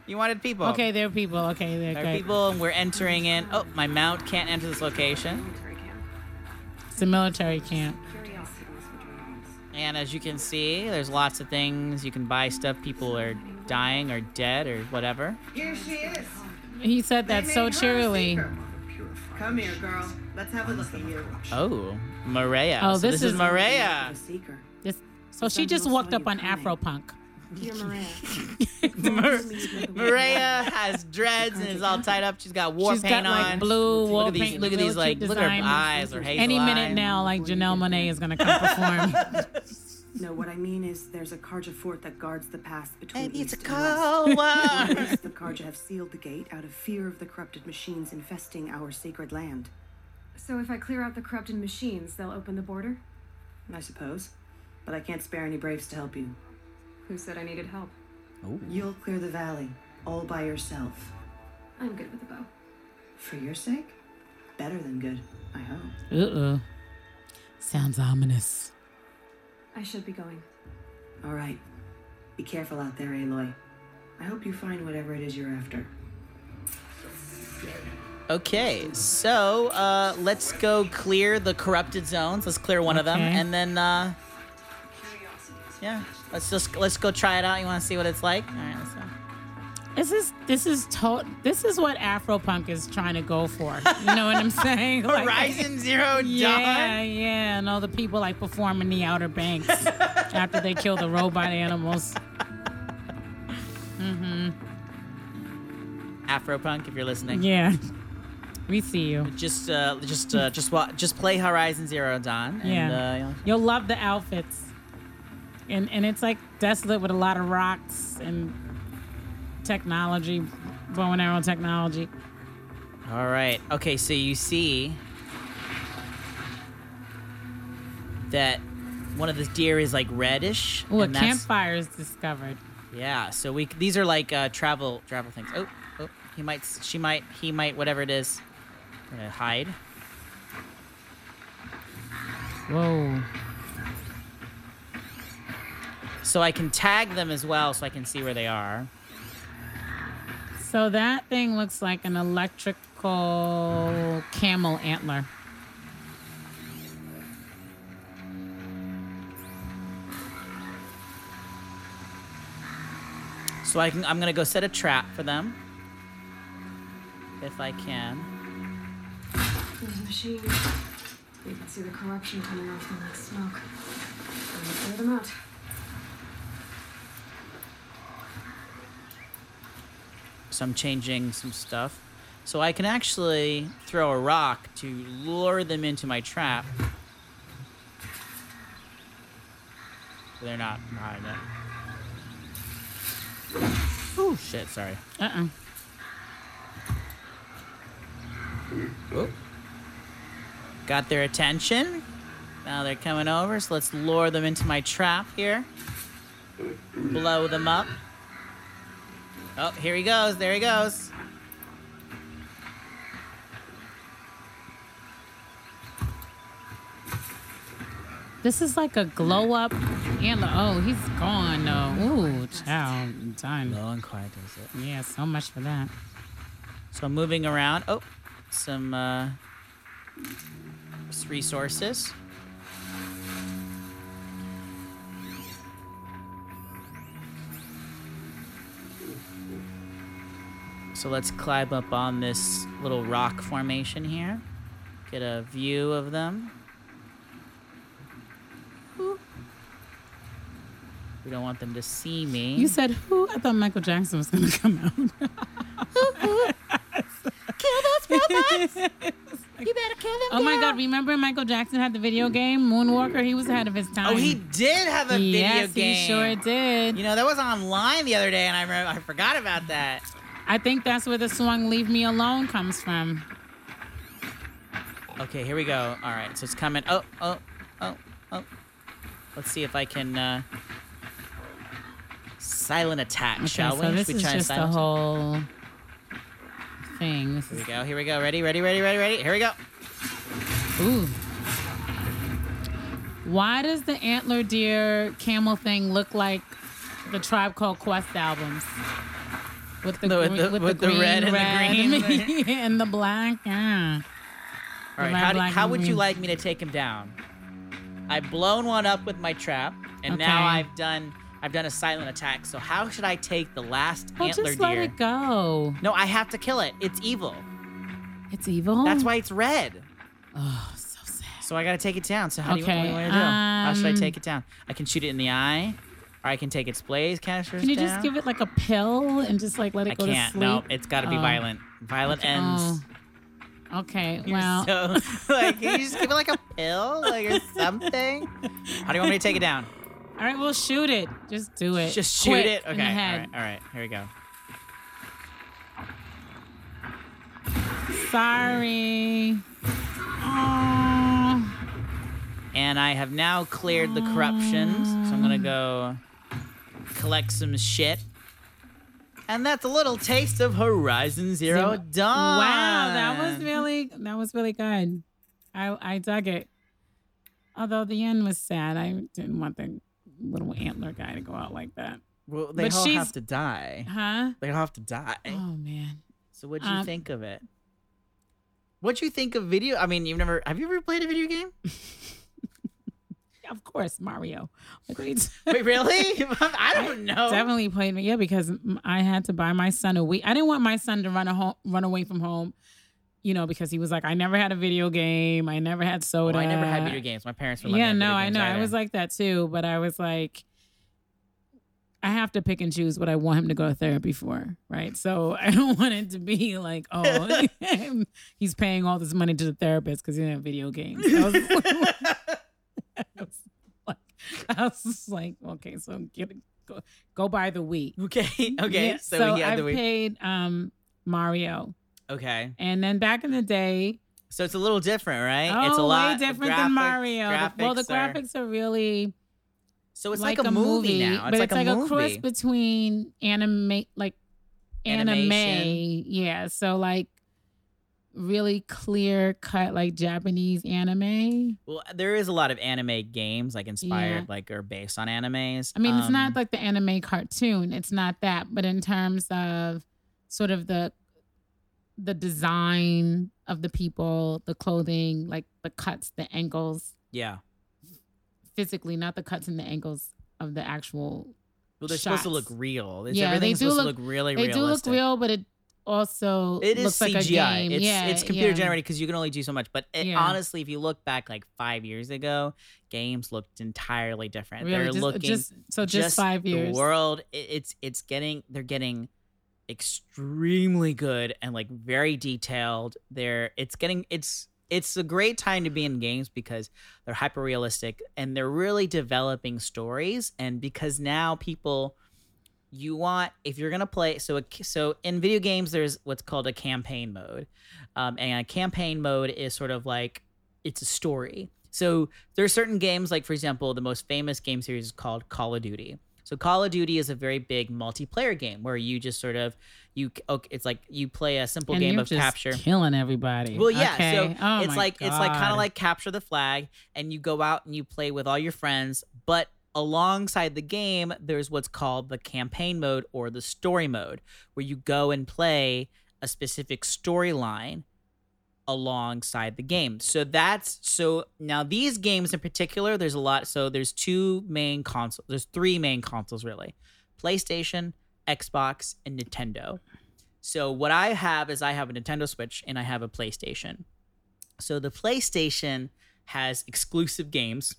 you wanted people. Okay, there are people. Okay, they're There are people, and we're entering in. Oh, my mount can't enter this location. Military camp. It's a military camp. Curiosities were drones. And as you can see, there's lots of things you can buy. Stuff people are dying or dead or whatever. Here she is. He said that so cheerily. Come here, girl. Let's have a look at you. Oh, Maria. Oh, So this this is is- Maria. A seeker. This, so she just walked up on Afropunk. Dear Maria, Mar- Maria has dreads and is all tied up. She's got war She's paint got like on. blue wall look at these. paint, Look at these. Like look at her eyes. Her hazel Any minute eyes. now, like Janelle Monáe is gonna come perform. No, what I mean is there's a Carja fort that guards the pass between Maybe it's a east and west. cow. The Carja have sealed the gate out of fear of the corrupted machines infesting our sacred land. so if I clear out the corrupted machines, they'll open the border? I suppose. But I can't spare any braves to help you. Who said I needed help? Oh. You'll clear the valley, all by yourself. I'm good with a bow. For your sake? Better than good, I hope. Uh-uh. Sounds ominous. I should be going. All right. Be careful out there, Aloy. I hope you find whatever it is you're after. Okay, so uh, let's go clear the corrupted zones. Let's clear one of them, and then uh, yeah, let's just let's go try it out. You want to see what it's like? All right, let's go. This is this is to- this is what Afropunk is trying to go for. You know what I'm saying? Like- Horizon Zero Dawn. yeah, yeah, and all the people like perform in the Outer Banks after they kill the robot animals. Mhm. Afropunk, if you're listening. Yeah, we see you. Just, uh, just, uh, just, wa- just play Horizon Zero Dawn. And, Yeah, Uh, you know, you'll love the outfits, and and it's like desolate with a lot of rocks and technology, bow and arrow technology. All right. Okay, so you see that one of the deer is like reddish. Oh, a campfire is discovered. Yeah. So we these are like uh, travel travel things. Oh, oh, he might, she might, he might, whatever it is. We're gonna hide. Whoa. So I can tag them as well, so I can see where they are. So that thing looks like an electrical camel antler. So I can, I'm gonna go set a trap for them. If I can. There's a machine. You can see the corruption coming off them like smoke. I'm gonna clear them out. So I'm changing some stuff. So I can actually throw a rock to lure them into my trap. They're not behind it. Oh shit! Sorry. Uh-uh. Whoop. Got their attention. Now they're coming over, so let's lure them into my trap here. Blow them up. Oh, here he goes. There he goes. This is like a glow up antler. Oh, he's gone though. Ooh, child, done. Low and quiet does it. Yeah, so much for that. So moving around. Oh, some uh, resources. So let's climb up on this little rock formation here. Get a view of them. We don't want them to see me. You said who? I thought Michael Jackson was gonna come out. Kill those films! You better kill them. Oh my God! Remember Michael Jackson had the video game Moonwalker? He was ahead of his time. Oh, he did have a video yes, game. Yes, he sure did. You know, that was online the other day, and I remember, I forgot about that. I think that's where the song "Leave Me Alone" comes from. Okay, here we go. All right, so it's coming. Oh, oh, oh, oh. Let's see if I can uh, silent attack, Okay, shall so we? this Should we is just the whole thing. This Here we go. Here we go. Ready? Ready? Ready? Ready? Ready? Here we go. ooh. Why does the antler deer camel thing look like the Tribe Called Quest albums? With the, The- with gre- the- with with the green, red and the green. and the black. Yeah. All right. How, do, how would you like me to take him down? I've blown one up with my trap, and now I've done I've done a silent attack. So how should I take the last Well, antler just let deer? it go. No, I have to kill it. It's evil. It's evil. That's why it's red. Oh, so sad. So I gotta take it down. So how do you, what do you want to do? how should I um, take it down? I can shoot it in the eye, or I can take its blaze canisters Can you down. just give it like a pill and just like let it go? I go can't. to sleep? No, it's got to be Oh. violent. Violent Okay. ends. Oh. Okay, You're well, so like, can you just give it like a pill, like or something? How do you want me to take it down? all right, we'll shoot it. Just do it. Just shoot Quick, it. Okay. All right. All right. Here we go. Sorry. Oh, And I have now cleared the corruptions. So I'm gonna go collect some shit. And that's a little taste of Horizon Zero Dawn. wow, that was really that was really good. I I dug it. Although the end was sad, I didn't want the little antler guy to go out like that. Well, they But all she's- have to die. Huh? They all have to die. Oh man. So what'd you Um, think of it? What'd you think of video? I mean, you've never have you ever played a video game? Of course, Mario. Like, Wait, really? I don't know. Definitely played me. Yeah, because I had to buy my son a week. I didn't want my son to run a home, run away from home, you know, because he was like, I never had a video game. I never had Oh, soda. I never had video games. My parents were me Yeah, no, I know. I was like that too, but I was like, I have to pick and choose what I want him to go to therapy for, right? So I don't want it to be like, oh, he's paying all this money to the therapist because he didn't have video games. I was, like, I was just like, okay, so get go, go by the week. okay, okay. Yeah, so so I the week. paid um Mario, Okay, and then back in the day, so it's a little different, right? oh, it's a lot way different graphics- than Mario. Well, the graphics are- graphics are really So it's like, a, movie, now. It's but like it's a like movie. a cross between anime, like anime, Animation. yeah. So like really clear cut, like Japanese anime. well, there is a lot of anime games like inspired, Yeah. like or based on animes. I mean, it's Um, not like the anime cartoon. It's not that, but in terms of sort of the the design of the people, the clothing, like the cuts, the ankles, yeah. physically, not the cuts and the ankles of the actual. Well, they're supposed to look real. It's, Yeah, they do supposed look- to look really They do look real, but it also It is like CGI. game. It's yeah, it's computer yeah. generated because you can only do so much. But it, Yeah. honestly, if you look back like five years ago, games looked entirely different. Really, They're just, uh, looking just so just, five years. The world, it, it's it's getting they're getting extremely good and like very detailed. They're it's getting it's it's a great time to be in games because they're hyper realistic and they're really developing stories and because now people you want if you're gonna play so a, so in video games there's what's called a campaign mode um, and a campaign mode is sort of like it's a story so there are certain games like for example the most famous game series is called call of duty so call of duty is a very big multiplayer game where you just sort of you okay, it's like you play a simple And game of capture killing everybody. well, yeah. Okay. So Oh it's like it's like kind of like capture the flag, and you go out and you play with all your friends. But alongside the game, there's what's called the campaign mode or the story mode, where you go and play a specific storyline alongside the game. So that's so now these games in particular, there's a lot. So there's two main consoles. There's three main consoles really: PlayStation, Xbox, and Nintendo. So what I have is I have a Nintendo Switch and I have a PlayStation. So the PlayStation has exclusive games,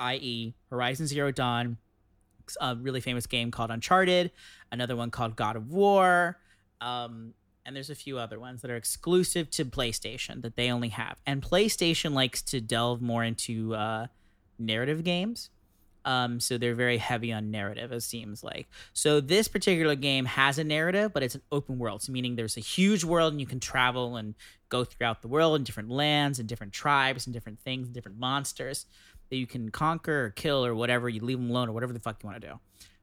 i.e., Horizon Zero Dawn, a really famous game called Uncharted, another one called God of War, um, and there's a few other ones that are exclusive to PlayStation that they only have. And PlayStation likes to delve more into uh, narrative games. Um, so they're very heavy on narrative, it seems like. So this particular game has a narrative, but it's an open world, so meaning there's a huge world and you can travel and go throughout the world in different lands and different tribes and different things and different monsters that you can conquer or kill or whatever. You leave them alone or whatever the fuck you want to do.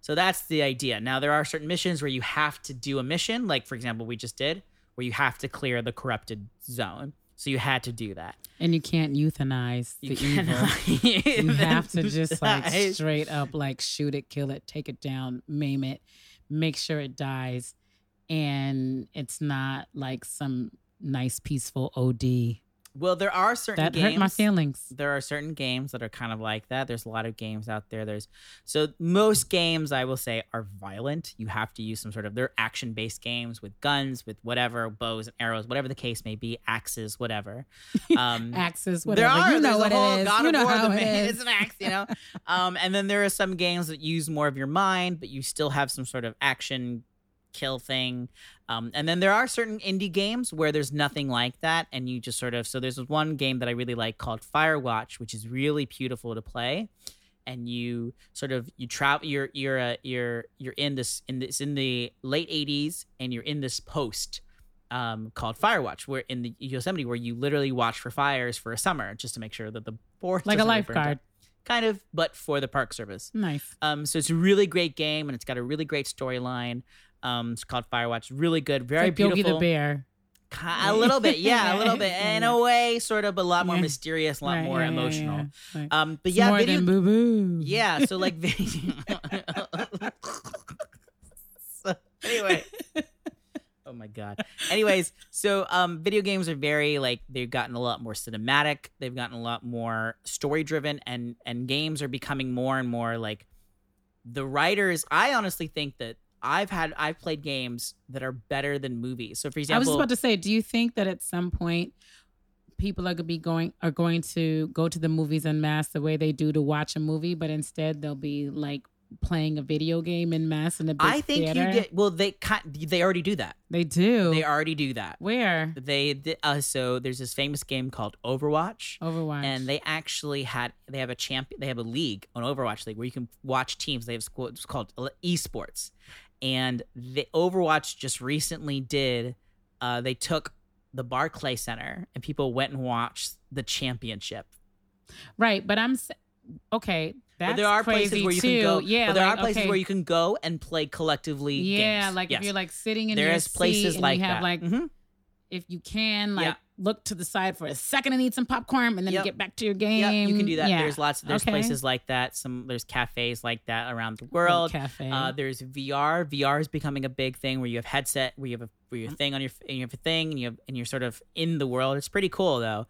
So that's the idea. Now there are certain missions where you have to do a mission, like for example we just did, where you have to clear the corrupted zone. So you had to do that. and you can't euthanize the You evil. you have to just like straight up like shoot it, kill it, take it down, maim it, make sure it dies, and it's not like some nice peaceful OD. Well, there are certain That games. hurt my feelings. There are certain games that are kind of like that. There's a lot of games out there. There's so most games I will say are violent. You have to use some sort of they're action based games with guns, with whatever bows and arrows, whatever the case may be, axes, whatever. Um, Axes, there are. you know what it is. God you know War, how it is. It's an axe, you know. um, and then there are some games that use more of your mind, but you still have some sort of action kill thing. Um, and then there are certain indie games where there's nothing like that, and you just sort of so there's one game that I really like called Firewatch, which is really beautiful to play. And you sort of you travel you're you're uh, you're you're in this in this in the late 80s and you're in this post um, called Firewatch, where in the Yosemite, where you literally watch for fires for a summer just to make sure that the forest Like a doesn't get burnt lifeguard. kind of, but for the Park Service. Nice. Um, so it's a really great game, and it's got a really great storyline. Um, it's called Firewatch. Really good, It's very like Yogi beautiful. the Bear. A little bit, yeah, a little bit. In a way, sort of, but a lot more Yeah. mysterious, a lot Right, more yeah, emotional. yeah. Like, Um, but it's yeah, more video. than boo boo. yeah, so like video. so, anyway. Oh my god. Anyways, so um video games are very like they've gotten a lot more cinematic, they've gotten a lot more story driven and and games are becoming more and more like the writers I honestly think that I've had I've played games that are better than movies. So for example, I was just about to say, do you think that at some point people are gonna be going are going to go to the movies en masse the way they do to watch a movie, but instead they'll be like playing a video game in mass in a big I think theater? you get well they they already do that. They do. They already do that. Where They uh, so there's this famous game called Overwatch. Overwatch. and they actually had they have a champion they have a league an overwatch league where you can watch teams they have it's called esports and the overwatch just recently did uh they took the barclay center and people went and watched the championship right, but I'm okay. That's but there are places where you too. can go Yeah, but there like, are places okay. where you can go and play collectively Yeah, games. like Yes. if you're like sitting in There your is places like you have that. like Mhm. if you can like Yeah. Look to the side for a second and eat some popcorn and then Yep. get back to your game. Yeah, you can do that. Yeah. There's lots. Of there's Okay. places like that. Some there's cafes like that around the world. cafe. Uh, there's VR. VR is becoming a big thing where you have headset, where you have a where Mm-hmm. your thing on your and you have a thing, and you have and you're sort of in the world. It's pretty cool though.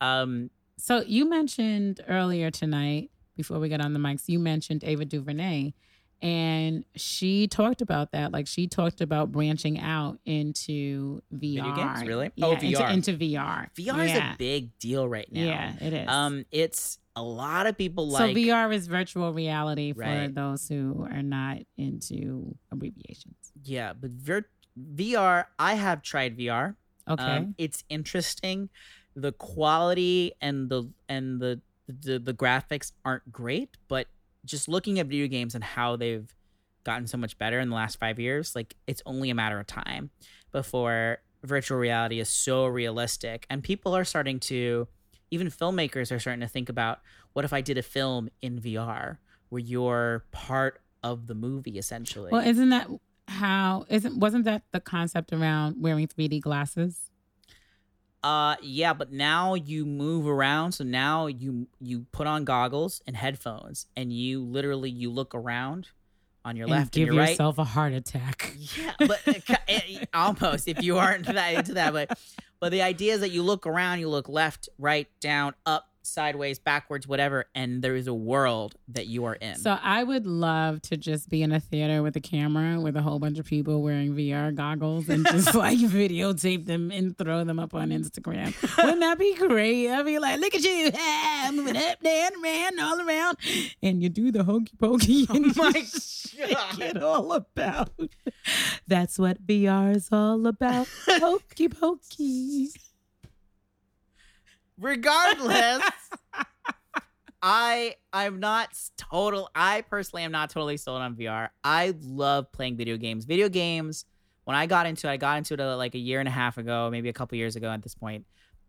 Um, So you mentioned earlier tonight, before we got on the mics, you mentioned Ava DuVernay, and she talked about that. Like she talked about branching out into VR. games? Really? Yeah, Oh, into- VR. Into, VR. VR yeah. is a big deal right now. Yeah, it is. Um, it's a lot of people like. so VR is virtual reality for Right. those who are not into abbreviations. yeah, but vir- VR. I have tried VR. Okay. Um, it's interesting. The quality and the and the, the the graphics aren't great, but just looking at video games and how they've gotten so much better in the last five years, like it's only a matter of time before virtual reality is so realistic, and people are starting to, even filmmakers are starting to think about what if I did a film in VR where you're part of the movie essentially. well, isn't that how isn't wasn't that the concept around wearing 3D glasses? Uh yeah, but now you move around. So now you you put on goggles and headphones and you literally you look around on your and left give and your right. yourself a heart attack. Yeah, but it- almost if you aren't that into that, but but the idea is that you look around, you look left, right, down, up, sideways, backwards, whatever, and there is a world that you are in. So I would love to just be in a theater with a camera with a whole bunch of people wearing VR goggles and just like videotape them and throw them up on Instagram. Wouldn't that be great? I'd be like, look at you, ah, moving up, down, around, all around, and you do the hokey pokey. And my you make it all about. That's what VR is all about. Hokey pokey. Regardless i i'm not total i personally am not totally sold on vr i love playing video games video games when i got into it i got into it uh, like a year and a half ago maybe a couple years ago at this point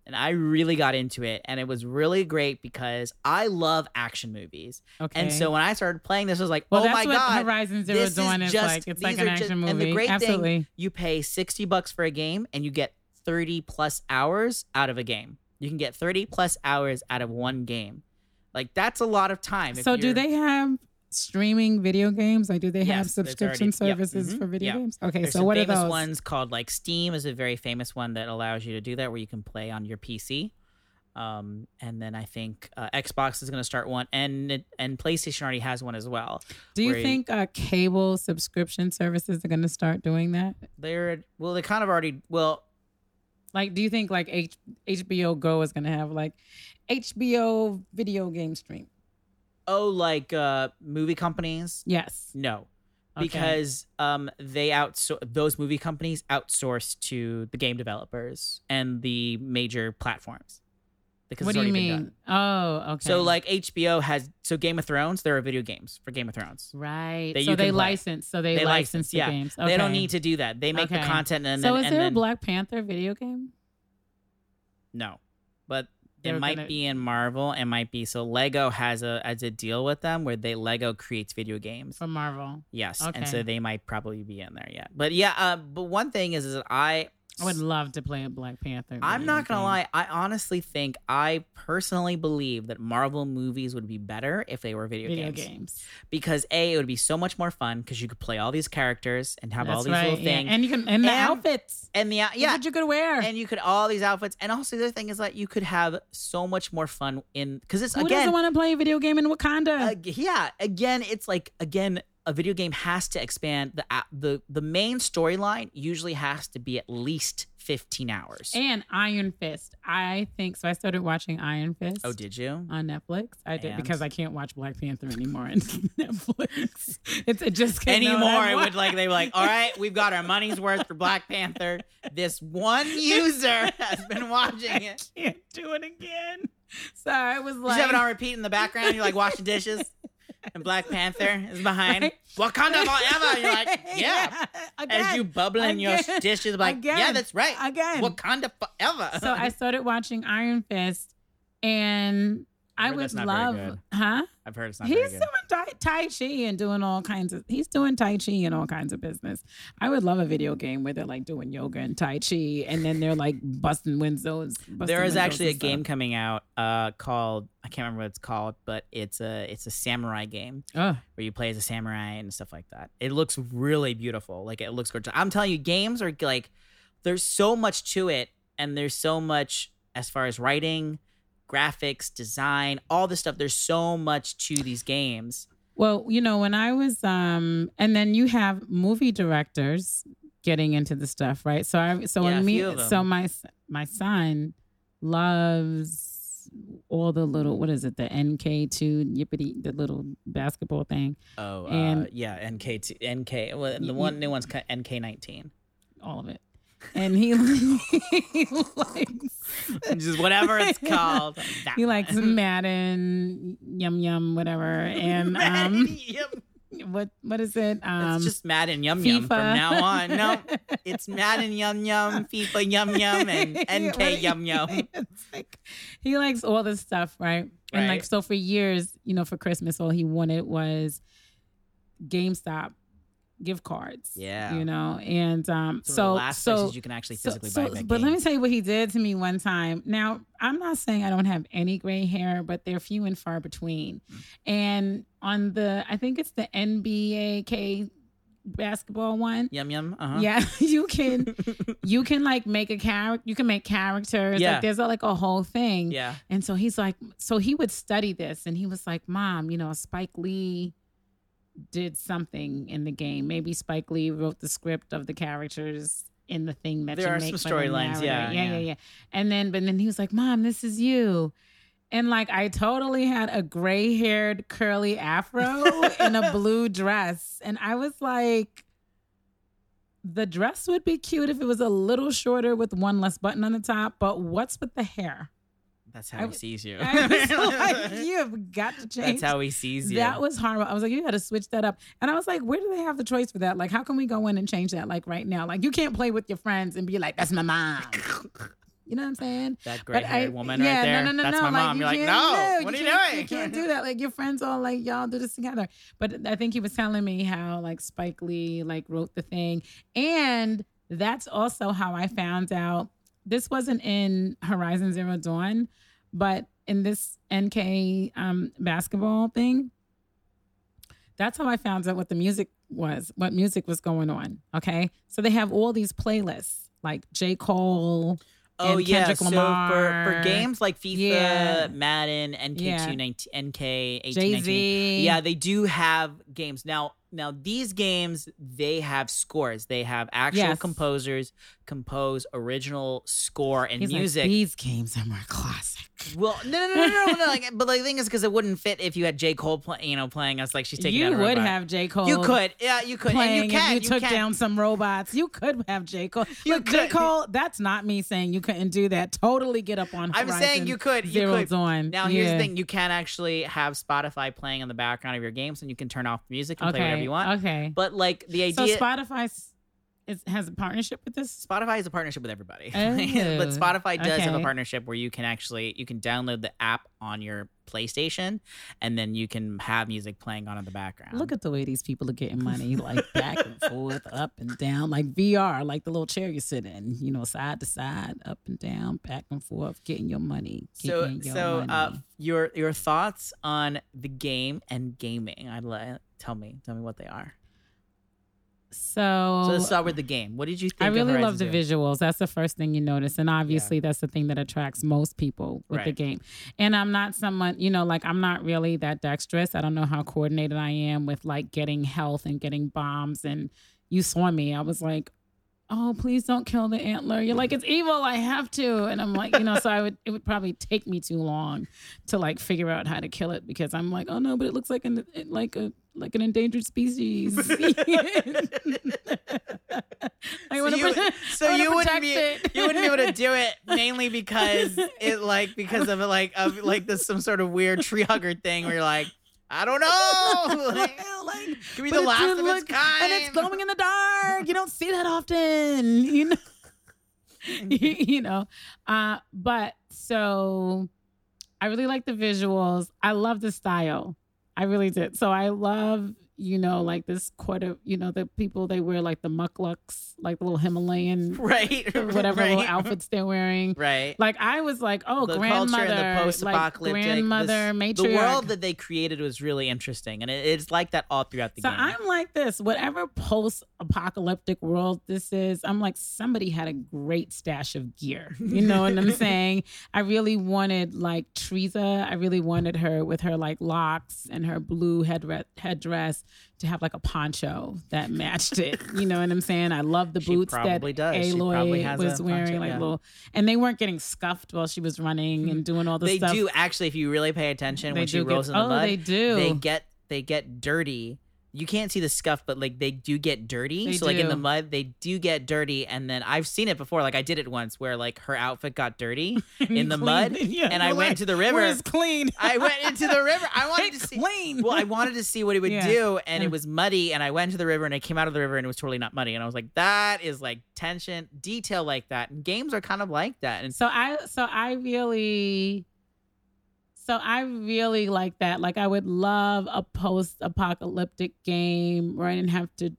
and i really got into it and it was really great because i love action movies Okay. and so when i started playing this I was like well, oh that's my what god Horizon Zero this is Dawn is, just- like. It's like an are just- action movie. and the great Absolutely. thing you pay 60 bucks for a game and you get 30 plus hours out of a game you can get 30 plus hours out of one game like that's a lot of time So do they have streaming video games? Like do they have Yes, it's subscription already- yeah, services mhm, for video yeah. games? Okay, There's so what are famous those? ones called like steam is a very famous one that allows you to do that where you can play on your pc um, and then I think uh, Xbox is going to start one, and and PlayStation already has one as well. Do you think uh, cable subscription services are going to start doing that? they're well? They kind of already well. Like, do you think like H- HBO Go is going to have like HBO video game stream? Oh, like uh, movie companies? Yes. No, Okay. because um, they outsource those movie companies outsource to the game developers and the major platforms. Because what do you mean? Oh, okay. So like HBO has so Game of Thrones, there are video games for Game of Thrones. right. that So they license. So they, they license, the yeah. games. They don't need to do that. They make the content and so then is and there then a Black Panther video game? no, but it might gonna- be in Marvel. It might be so Lego has a has a deal with them where they Lego creates video games. For Marvel. Yes, Okay. and so they might probably be in there yet. But yeah, uh, but one thing is, is that I I would love to play a Black Panther. I'm not gonna lie. I honestly think I personally believe that Marvel movies would be better if they were video, Video games. games. Because a, it would be so much more fun because you could play all these characters and have all these right. little yeah. things, And you can and the outfits. and the yeah, what you could wear. and you could all these outfits, and also the other thing is that you could have so much more fun in because it's Who again, doesn't want to play a video game in Wakanda? ag- yeah, again, it's like again. A video game has to expand the the the main storyline. Usually has to be at least fifteen hours. and Iron Fist. I think so. I started watching Iron Fist. oh, did you? on Netflix. I did And? because I can't watch Black Panther anymore on Netflix. It's it just anymore. I It would like they were like, all right, we've got our money's worth for Black Panther. This one user has been watching it. can't do it again. So I was like, just have it on repeat in the background. You're like washing dishes, and Black Panther is behind. Right. Wakanda forever. And you're like, yeah. again, As you bubbling your dishes, like, yeah, that's right. again. Wakanda forever. so I started watching Iron Fist, and I heard would that's not very love, huh? I've heard it's not He's doing tai, tai Chi and doing all kinds of. He's doing Tai Chi and all kinds of business. I would love a video game where they're like doing yoga and Tai Chi, and then they're like busting windows. busting There is windows actually a game coming out uh, called I can't remember what it's called, but it's a it's a samurai game. Where you play as a samurai and stuff like that. It looks really beautiful. Like it looks gorgeous. I'm telling you, games are like there's so much to it, and there's so much as far as writing, graphics, design, all this stuff. There's so much to these games. Well, you know, when I was um and then you have movie directors getting into the stuff, right? So I so Yeah, when me few of them. so my my son loves all the little what is it the NK two yippity the little basketball thing Oh, uh, And- yeah, NK two, NK. Well, the one new one's NK nineteen. all of it and he, he likes Just whatever it's called. that he likes one. Madden yum yum whatever and um Yep. what what is it um it's just Madden Yum Yum from now on. No, it's Madden Yum Yum, FIFA Yum Yum, and NK. Yum Yum. Like, he likes all this stuff, right? And like so for years, you know, for Christmas, all he wanted was GameStop gift cards. Yeah. You know, and um It's one of so the last so places you can actually physically so- buy big but let me tell you what he did to me one time. Now, I'm not saying I don't have any gray hair, but they're few and far between. Mm. And on the I think it's the NBAK basketball one. Yum Yum. Uh huh. Yeah, you can you can like make a character. You can make characters. Yeah. Like there's a, like a whole thing. Yeah. And so he's like, so he would study this, and he was like, "Mom, you know, Spike Lee did something in the game. Maybe Spike Lee wrote the script of the characters." In the thing that There you are some storylines, yeah, yeah, yeah. yeah, yeah. And then, but then he was like, "Mom, this is you," and like I totally had a gray haired curly afro in a blue dress, and I was like, the dress would be cute if it was a little shorter with one less button on the top, but what's with the hair? That's I how he sees you. Like, you have got to change. That's how he sees you. That was horrible. I was like, you got to switch that up. And I was like, where do they have the choice for that? Like, how can we go in and change that like right now? Like, you can't play with your friends and be like, that's my mom. You know what I'm saying? That great I- woman yeah, right there. No, no, no, That's no. my mom. you You're like, can't- no, what are you doing? You can't do that. Like your friends all like, y'all do this together. But I think he was telling me how like Spike Lee like wrote the thing, and that's also how I found out. This wasn't in Horizon Zero Dawn, but in this NK um, basketball thing, that's how I found out what the music was, what music was going on. Okay. So they have all these playlists like J. Cole. Oh yeah, Kendrick so for, Lamar. for games like FIFA, Yeah. Madden, NK Yeah. two nineteen, NK eighteen, Jay 19, yeah, they do have games now. Now these games they have scores. They have actual Yes. composers compose original score and He's like, music. These games are more classic. Well, no, no, no, no, no, no. Like, but the thing is, because it wouldn't fit if you had J Cole, play, you know, playing us like she's taking You out a would robot. have J. Cole. You could, yeah, you could, and you can. if you took can. down some robots. You could have J. Cole. You Look, J. Cole, that's not me saying you couldn't do that. Totally get up on I'm Horizon saying you could. You could. Dawn. Now here's Yeah. the thing: you can actually have Spotify playing in the background of your games, and you can turn off music and play whatever you want. okay. But like the So idea, Spotify s- is, has a partnership with this? Spotify is a partnership with everybody. Oh, but Spotify does have a partnership where you can actually you can download the app on your PlayStation, and then you can have music playing on in the background. Look at the way these people are getting money, like back and forth, up and down, like VR, like the little chair you sit in, you know, side to side, up and down, back and forth, getting your money. so your so uh, your your thoughts on the game and gaming? I'd like tell me tell me what they are. So So let's start with the game. What did you think? I really love the visuals. That's the first thing you notice. And obviously, that's the thing that attracts most people with the game. And I'm not someone, you know, like I'm not really that dexterous. I don't know how coordinated I am with like getting health and getting bombs. And you saw me. I was like, oh, please don't kill the antler. You're like, it's evil. I have to. And I'm like, you know, so I would, it would probably take me too long to like figure out how to kill it because I'm like, oh no, but it looks like an, it- like a, like an endangered species. I So you, protect- so I you wouldn't be it. you wouldn't be able to do it mainly because it like because of like of like this some sort of weird tree hugger thing where you're like I don't know like, like, give me the last of its kind and it's glowing in the dark. You don't see that often, you know. you know, uh, but so I really like the visuals. I love the style. I really did. So I love, you know, like this quarter, you know, the people they wear like the mukluks, like the little Himalayan, right whatever little outfits they're wearing. right Like I was like, oh, the grandmother, the like post-apocalyptic grandmother, this- matriarch. the world that they created was really interesting and it, it's like that all throughout the So game I'm like this. Whatever post-apocalyptic world this is, I'm like somebody had a great stash of gear. You know what I'm saying? I really wanted like Teersa. I really wanted her with her like locks and her blue headdress, headdress to have like a poncho that matched it. You know what I'm saying? I love the She boots that probably does. Aloy was a wearing, poncho, like yeah. little, and they weren't getting scuffed while she was running and mm-hmm. doing all the stuff. they stuff. do actually if you really pay attention They when she do get- rolls in the oh, mud they do. they get they get dirty you can't see the scuff but like they do get dirty They so like in the mud they do get dirty and then i've seen it before like i did it once where like her outfit got dirty in the mud Yeah, and i went like, to the river Where's clean? I went into the river. I wanted It's to see. clean. Well, I wanted to see what it would Yeah. do, and it was muddy. And I went to the river, and I came out of the river, and it was totally not muddy. And I was like, "That is like tension, detail like that." And games are kind of like that. And So I so I really so I really like that. Like I would love a post-apocalyptic game where I didn't have to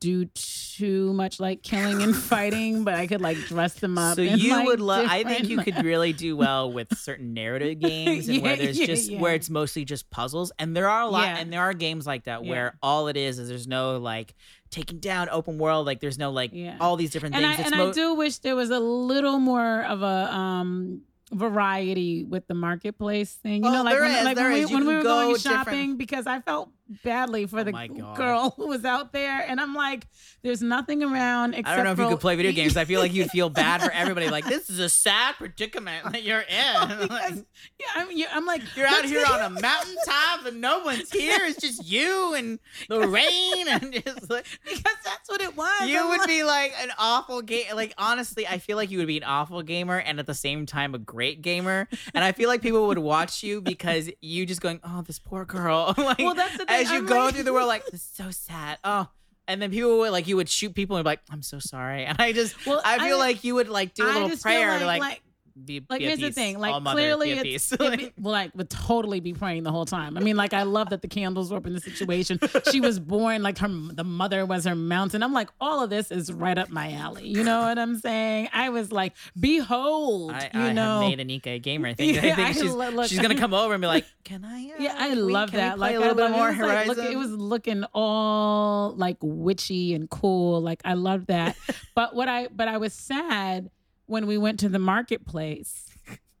do too much like killing and fighting, but I could like dress them up. So you like, would love. I think you could really do well with certain narrative games and where there's yeah, just yeah. where it's mostly just puzzles. And there are a lot, Yeah. and there are games like that Yeah. where all it is is there's no like taking down open world. Like there's no like Yeah. all these different and I things. It's and I do wish there was a little more of a um variety with the marketplace thing. You Oh, know, like when, is, like when we, when we were go going different- shopping because I felt badly for Oh the girl who was out there, and I'm like, there's nothing around except I don't know if you could play video games. I feel like you'd feel bad for everybody. Like this is a sad predicament that you're in. Oh, like, Because- yeah, I'm, yeah, I'm like, you're out here on a mountaintop and no one's here. It's just you and the rain and just like because that's what it was. you I'm would like- be like an awful game. Like honestly, I feel like you would be an awful gamer and at the same time a great gamer. And I feel like people would watch you because you just going, oh, this poor girl. like Well, that's the thing, as you go like- through the world, like this is so sad. Oh. And then people would like you would shoot people and be like, I'm so sorry. And I just Well, I feel I- like you would like do a little prayer like, like- be like be here's the thing like All clearly it's it be- well like would totally be praying the whole time i mean like i love that the candles were up in the situation she was born like her the mother was her mountain i'm like all of this is right up my alley you know what i'm saying i was like behold I, you I know made Anika a gamer. I think, I think she's, lo- look- she's gonna come over and be like, "Can I?" Uh, yeah, I love we that. Like a little bit more it was like, Horizon. look, it was looking all like witchy and cool. Like I love that. but what I but I was sad when we went to the marketplace.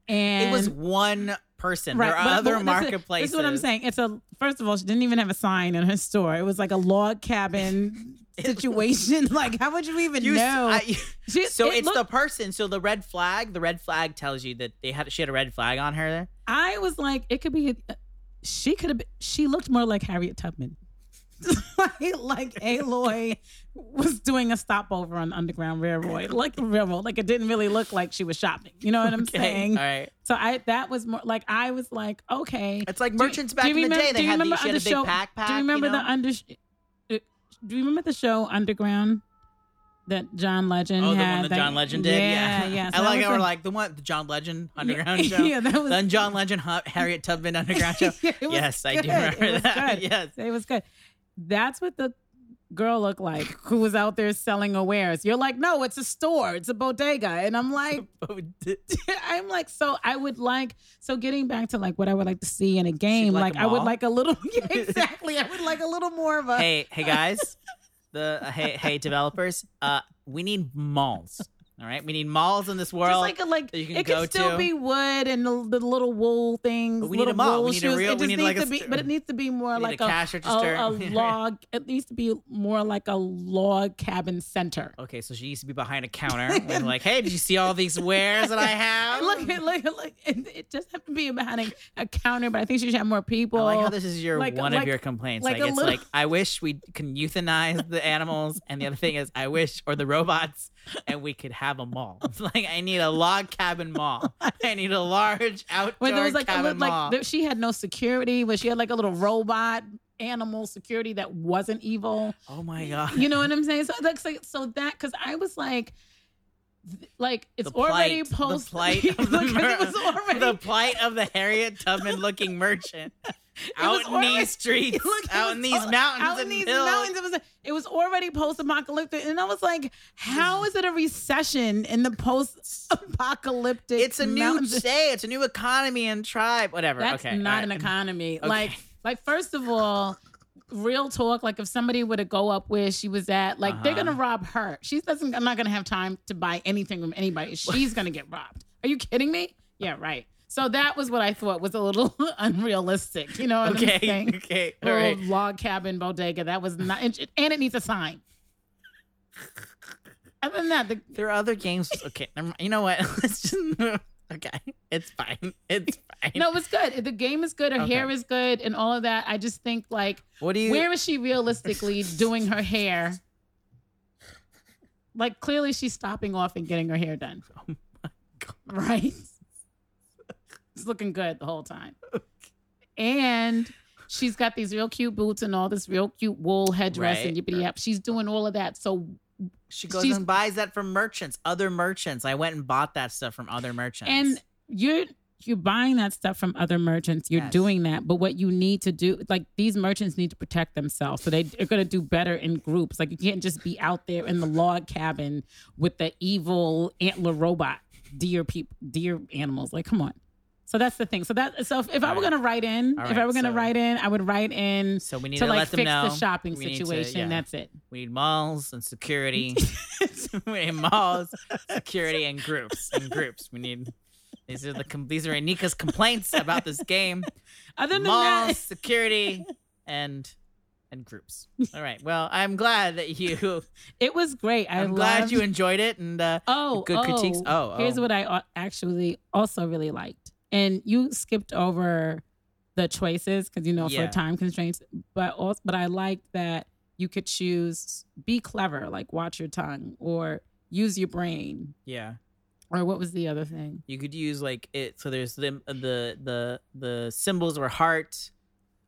And It was one person. there are but- other but this is- marketplaces. This is what I'm saying. It's a first of all, she didn't even have a sign in her store. It was like a log cabin situation. like, how would you even You know? I- She- so it it's looked- the person. So the red flag. The red flag tells you that they had. She had a red flag on her. I was like, it could be. Uh, she could have. She looked more like Harriet Tubman. like, like Aloy was doing a stopover on Underground Railroad, like railroad. Like it didn't really look like she was shopping. You know what I'm Okay, saying? all right. So I that was more like I was like, okay. It's like merchants do back you in the day. do They you had remember these. She had a big show- pack pack. Do you remember you know? the under? uh, Do you remember the show Underground that John Legend Oh, the had? one that that- John Legend did. Yeah, Yeah, yeah. So I like how we're like the one, the John Legend Underground show. Yeah, that was- the John Legend Harriet Tubman Underground show. Yeah, yes, I do remember It was that. good. Yes. It was good. That's what the girl looked like who was out there selling her wares. You're like, no, it's a store, it's a bodega. And I'm like, I'm like, so I would like, so getting back to like what I would like to see in a game, like like, a I would like a little, yeah, exactly. I would like a little more of a, hey, hey guys, the uh, hey hey developers, uh, we need malls. All right, we need malls in this world. just like a, like you can it go could still to. be wood and the, the little wool things. But we need a mall. We need a real- It we just need needs like a to be, but it needs to be more like a a, cash register. a log. It needs to be more like a log cabin center. Okay, so she used to be behind a counter and like, hey, did you see all these wares that I have? Look, at look, at- look. It, it just have to be behind a, a counter, but I think she should have more people. I like how this is your Like- one like- of your complaints. like Like, a it's little- like I wish we can euthanize the animals, and the other thing is I wish or the robots, and we could have a mall. Like I need a log cabin mall. I need a large outdoor When there was like a little, mall. like she had no security, but she had like a little robot animal security that wasn't evil. oh my god! You know what I'm saying? So that's like so that because I was like. Like it's the already post. the plight of the, mer- it was already the plight of the Harriet Tubman looking merchant out in already- these streets, Look, out in these mountains out in these hills. mountains. It was it was already post apocalyptic, and I was like, how is it a recession in the post apocalyptic? It's a new day. It's a new economy and tribe. Whatever. That's okay. not all an economy. Okay. Like like first of all. Real talk, like if somebody were to go up where she was at, like they're Uh-huh. gonna rob her. She doesn't. I'm not gonna have time to buy anything from anybody. She's gonna get robbed. Are you kidding me? Yeah, right. So that was what I thought was a little unrealistic. You know what I'm Okay, saying? okay, all Little right. log cabin bodega. That was not, and it needs a sign. Other than that, the, There are other games. Okay, never mind. you know what? Let's just. Okay, it's fine. It's fine. no, it's good. The game is good. Her Okay. hair is good, and all of that. I just think like, What do you? where is she realistically doing her hair? Like clearly, she's stopping off and getting her hair done. Oh my god! Right? It's looking good the whole time. And she's got these real cute boots and all this real cute wool headdress Right. and yippity yap. She's doing all of that. So She goes she's- and buys that from merchants, other merchants. I went and bought that stuff from other merchants. and you're you're buying that stuff from other merchants. You're Yes. doing that, but what you need to do, like these merchants, need to protect themselves. So they are going to do better in groups. Like you can't just be out there in the log cabin with the evil antler robot deer people, deer animals. Like, come on. So that's the thing. So that so if, if I were to write in, All if I were going to so- write in, I would write in so we need to, to, like let them fix know the shopping we need to- situation. yeah. That's it. We need malls and security. we need malls, security, and groups. And groups. We need. These are the these are Anika's complaints about this game. Other than malls, that, security, and and groups. All right. Well, I'm glad that you. it was great. I I'm glad you enjoyed it. And uh, Oh, good oh, critiques. Oh, here's oh. what I actually also really liked, and you skipped over the choices because you know Yeah. for time constraints. But also, but I like that you could choose be clever, like watch your tongue, or use your brain, yeah. or what was the other thing? You could use like it. So there's the the the the symbols were heart,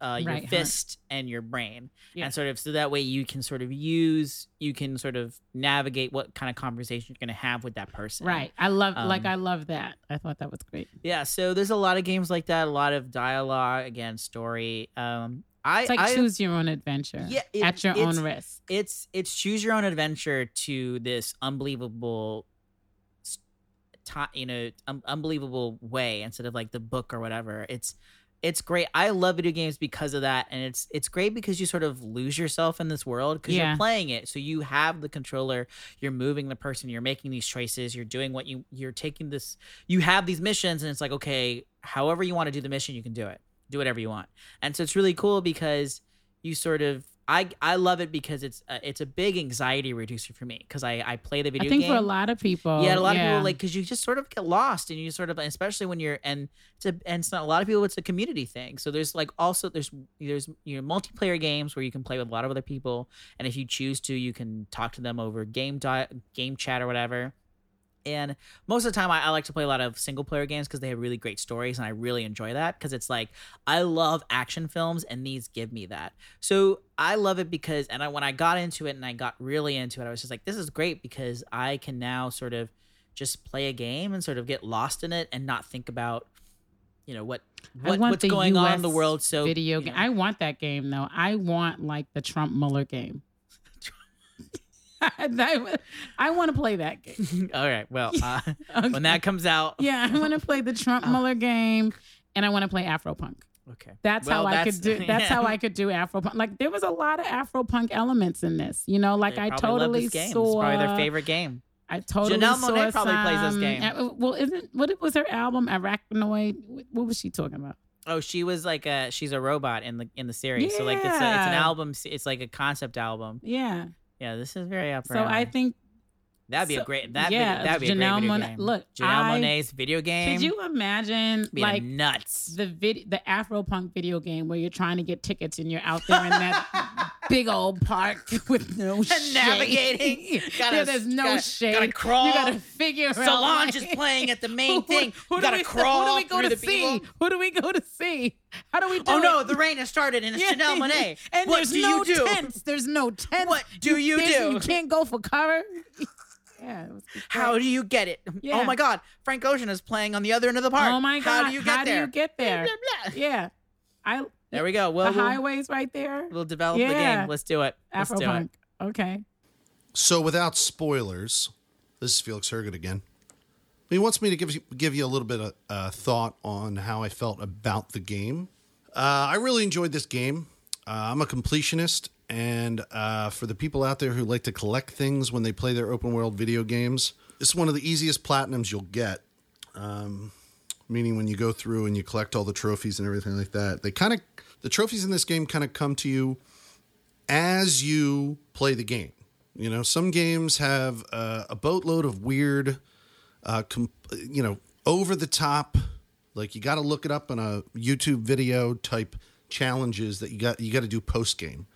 uh, your Right, fist, and your brain, Yeah. and sort of so that way you can sort of use you can sort of navigate what kind of conversation you're going to have with that person. Right. I love like Um, I love that. I thought that was great. Yeah. So there's a lot of games like that. A lot of dialogue. Again, story. Um, I It's like I, choose your own adventure. Yeah, it- at your own risk. it's it's choose your own adventure to this unbelievable you know um, unbelievable way instead of like the book or whatever it's it's great. I love video games because of that and it's it's great because you sort of lose yourself in this world because Yeah. you're playing it. So you have the controller you're moving the person you're making these choices you're doing what you you're taking this you have these missions and it's like okay however you want to do the mission you can do it. Do whatever you want. And so it's really cool because you sort of I I love it because it's a, it's a big anxiety reducer for me because I I play the video I think game. for a lot of people, yeah, a lot of people like because you just sort of get lost and you sort of especially when you're and it's a and it's not a lot of people it's a community thing. So there's like also there's there's you know multiplayer games where you can play with a lot of other people and if you choose to you can talk to them over game di- game chat or whatever. And most of the time, I, I like to play a lot of single player games because they have really great stories, and I really enjoy that because it's like I love action films, and these give me that. So I love it because, and I, when I got into it and I got really into it, I was just like, this is great because I can now sort of just play a game and sort of get lost in it and not think about, you know, what, what what's going on in the world. So video you game. know. I want that game though. I want like the Trump Mueller game. I, I want to play that game. All right, well, uh, when that comes out, Yeah, I want to play the Trump Mueller game, and I want to play Afropunk. okay, That's Well, how I that's- could do. That's how I could do Afropunk. Like there was a lot of Afropunk elements in this. You know, like I totally this game. It's saw. probably their favorite game. I totally Janelle saw Monáe probably plays this game. uh, Well, isn't what was her album? ArchAndroid. What was she talking about? Oh, she was like a she's a robot in the in the series. So like it's a, it's an album. It's like a concept album. Yeah. Yeah, this is very up. So I think that'd be so- a great that yeah, that'd be a great video Monáe- game. look, Janelle I- Monae's video game. Could you imagine like nuts. the vid- the Afropunk video game where you're trying to get tickets and you're out there in that big old park with no shade. navigating. Gotta- yeah, there's no gotta- shade. gotta crawl. You gotta figure out. Solange is playing at the main thing. Who, you do gotta we, crawl Who do we go to see? people. Who do we go to see? How do we oh, do Oh it? no, the rain has started and it's Yeah. Janelle Monae. And what there's no you tents. There's no tents. What do you there's- do? You can't go for cover. Yeah. It was How do you get it? Yeah. Oh my God, Frank Ocean is playing on the other end of the park. Oh my god! How do you get there? How do you get there? Blah, blah, blah. Yeah, I. There we go. Well, the we'll, highways right there. we'll develop the game. Let's do it. Let's do it. Okay. So, without spoilers, this is Felix Hergood again. He wants me to give you, give you a little bit of uh, thought on how I felt about the game. Uh, I really enjoyed this game. Uh, I'm a completionist, and uh, for the people out there who like to collect things when they play their open world video games, it's one of the easiest platinums you'll get. Um, meaning when you go through and you collect all the trophies and everything like that, they kind of the trophies in this game kind of come to you as you play the game. You know, some games have uh, a boatload of weird, uh, com- you know, over the top, like you got to look it up in a YouTube video type challenges that you got you got to do post game.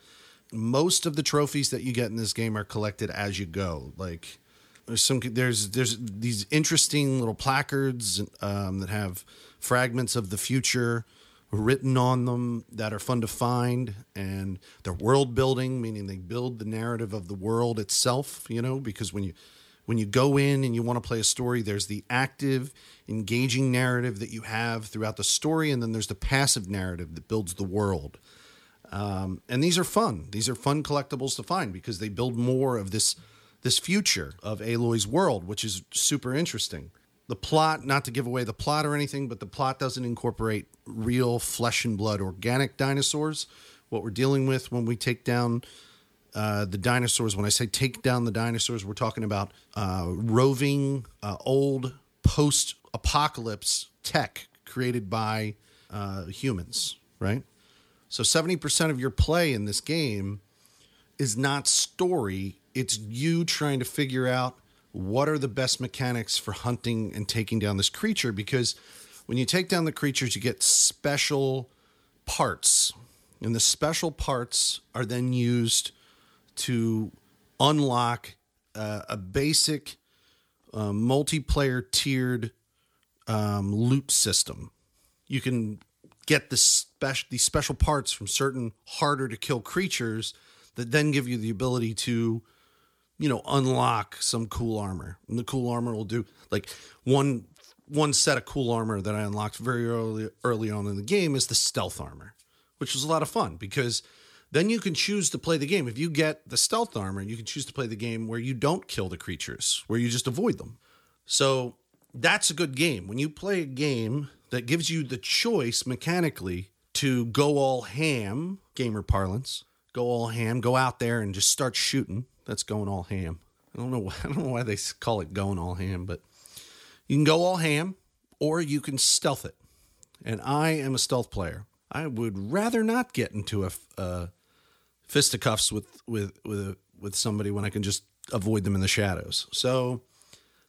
Most of the trophies that you get in this game are collected as you go. Like there's some there's there's these interesting little placards um, that have fragments of the future written on them that are fun to find and they're world building meaning they build the narrative of the world itself you know because when you when you go in and you want to play a story there's the active engaging narrative that you have throughout the story and then there's the passive narrative that builds the world um, and these are fun these are fun collectibles to find because they build more of this this future of aloy's world which is super interesting the plot, not to give away the plot or anything, but the plot doesn't incorporate real flesh and blood organic dinosaurs. What we're dealing with when we take down uh, the dinosaurs, when I say take down the dinosaurs, we're talking about uh, roving, uh, old, post apocalypse tech created by uh, humans, right? So 70% of your play in this game is not story, it's you trying to figure out what are the best mechanics for hunting and taking down this creature because when you take down the creatures you get special parts. And the special parts are then used to unlock uh, a basic uh, multiplayer tiered um, loot system. You can get the special these special parts from certain harder to kill creatures that then give you the ability to you know, unlock some cool armor. And the cool armor will do like one one set of cool armor that I unlocked very early early on in the game is the stealth armor, which was a lot of fun because then you can choose to play the game. If you get the stealth armor, you can choose to play the game where you don't kill the creatures, where you just avoid them. So that's a good game. When you play a game that gives you the choice mechanically to go all ham, gamer parlance, go all ham, go out there and just start shooting that's going all ham. I don't know. Why, I don't know why they call it going all ham, but you can go all ham, or you can stealth it. And I am a stealth player. I would rather not get into a, a fisticuffs with with with with somebody when I can just avoid them in the shadows. So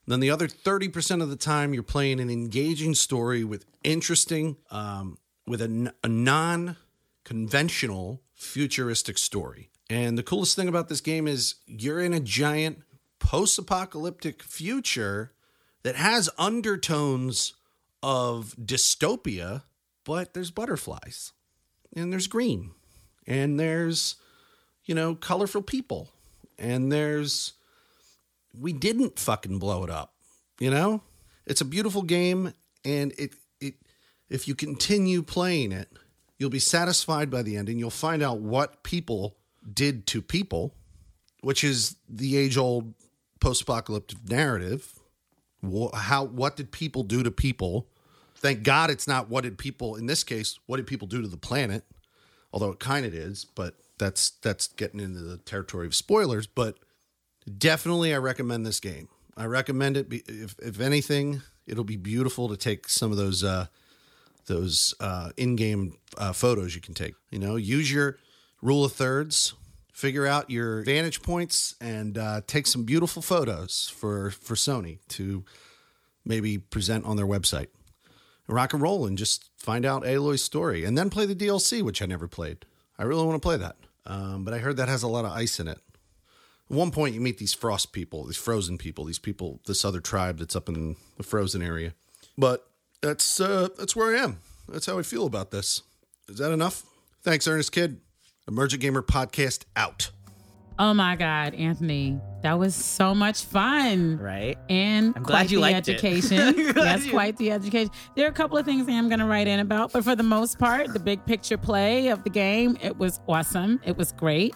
then the other thirty percent of the time, you're playing an engaging story with interesting, um, with a, a non-conventional futuristic story. And the coolest thing about this game is you're in a giant post apocalyptic future that has undertones of dystopia, but there's butterflies and there's green and there's, you know, colorful people and there's, we didn't fucking blow it up, you know? It's a beautiful game and it, it, if you continue playing it, you'll be satisfied by the end and you'll find out what people did to people, which is the age old post apocalyptic narrative. How what did people do to people? Thank God it's not what did people in this case, what did people do to the planet? Although it kind of is, but that's that's getting into the territory of spoilers, but definitely I recommend this game. I recommend it if if anything, it'll be beautiful to take some of those uh those uh in-game uh, photos you can take. You know, use your rule of thirds, figure out your vantage points, and uh, take some beautiful photos for for Sony to maybe present on their website. Rock and roll and just find out Aloy's story, and then play the DLC, which I never played. I really want to play that, um, but I heard that has a lot of ice in it. At one point, you meet these frost people, these frozen people, these people, this other tribe that's up in the frozen area. But that's uh, that's where I am. That's how I feel about this. Is that enough? Thanks, Earnest Kid. Emergent Gamer Podcast out. Oh my God, Anthony, that was so much fun. Right. And I'm glad you the liked it. education. That's you- quite the education. There are a couple of things I am going to write in about, but for the most part, the big picture play of the game, it was awesome. It was great.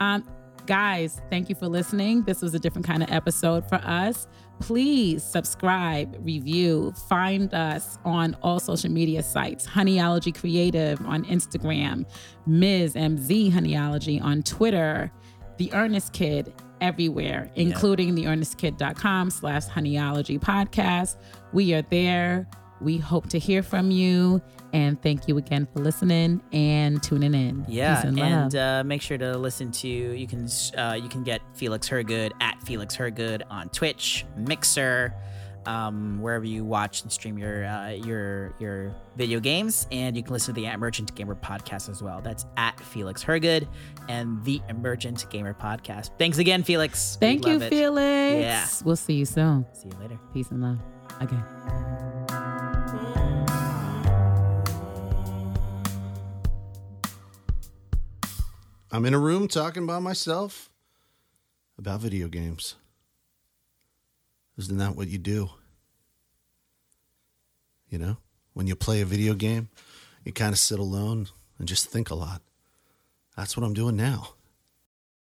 Um, guys, thank you for listening. This was a different kind of episode for us. Please subscribe, review, find us on all social media sites Honeyology Creative on Instagram, Ms. MZ Honeyology on Twitter, The Earnest Kid everywhere, including theearnestkid.com slash honeyology podcast. We are there. we hope to hear from you. And thank you again for listening and tuning in. Yeah, Peace and, and, uh, make sure to listen to you can uh, you can get Felix Hergood at Felix Hergood on Twitch, Mixer, um, wherever you watch and stream your uh, your your video games, and you can listen to the Emergent Gamer podcast as well. That's at Felix Hergood and the Emergent Gamer podcast. Thanks again, Felix. We Thank you, love it. Felix. Yeah. We'll see you soon. See you later. Peace and love. Okay. I'm in a room talking by myself about video games. Isn't that what you do? You know, when you play a video game, you kind of sit alone and just think a lot. That's what I'm doing now.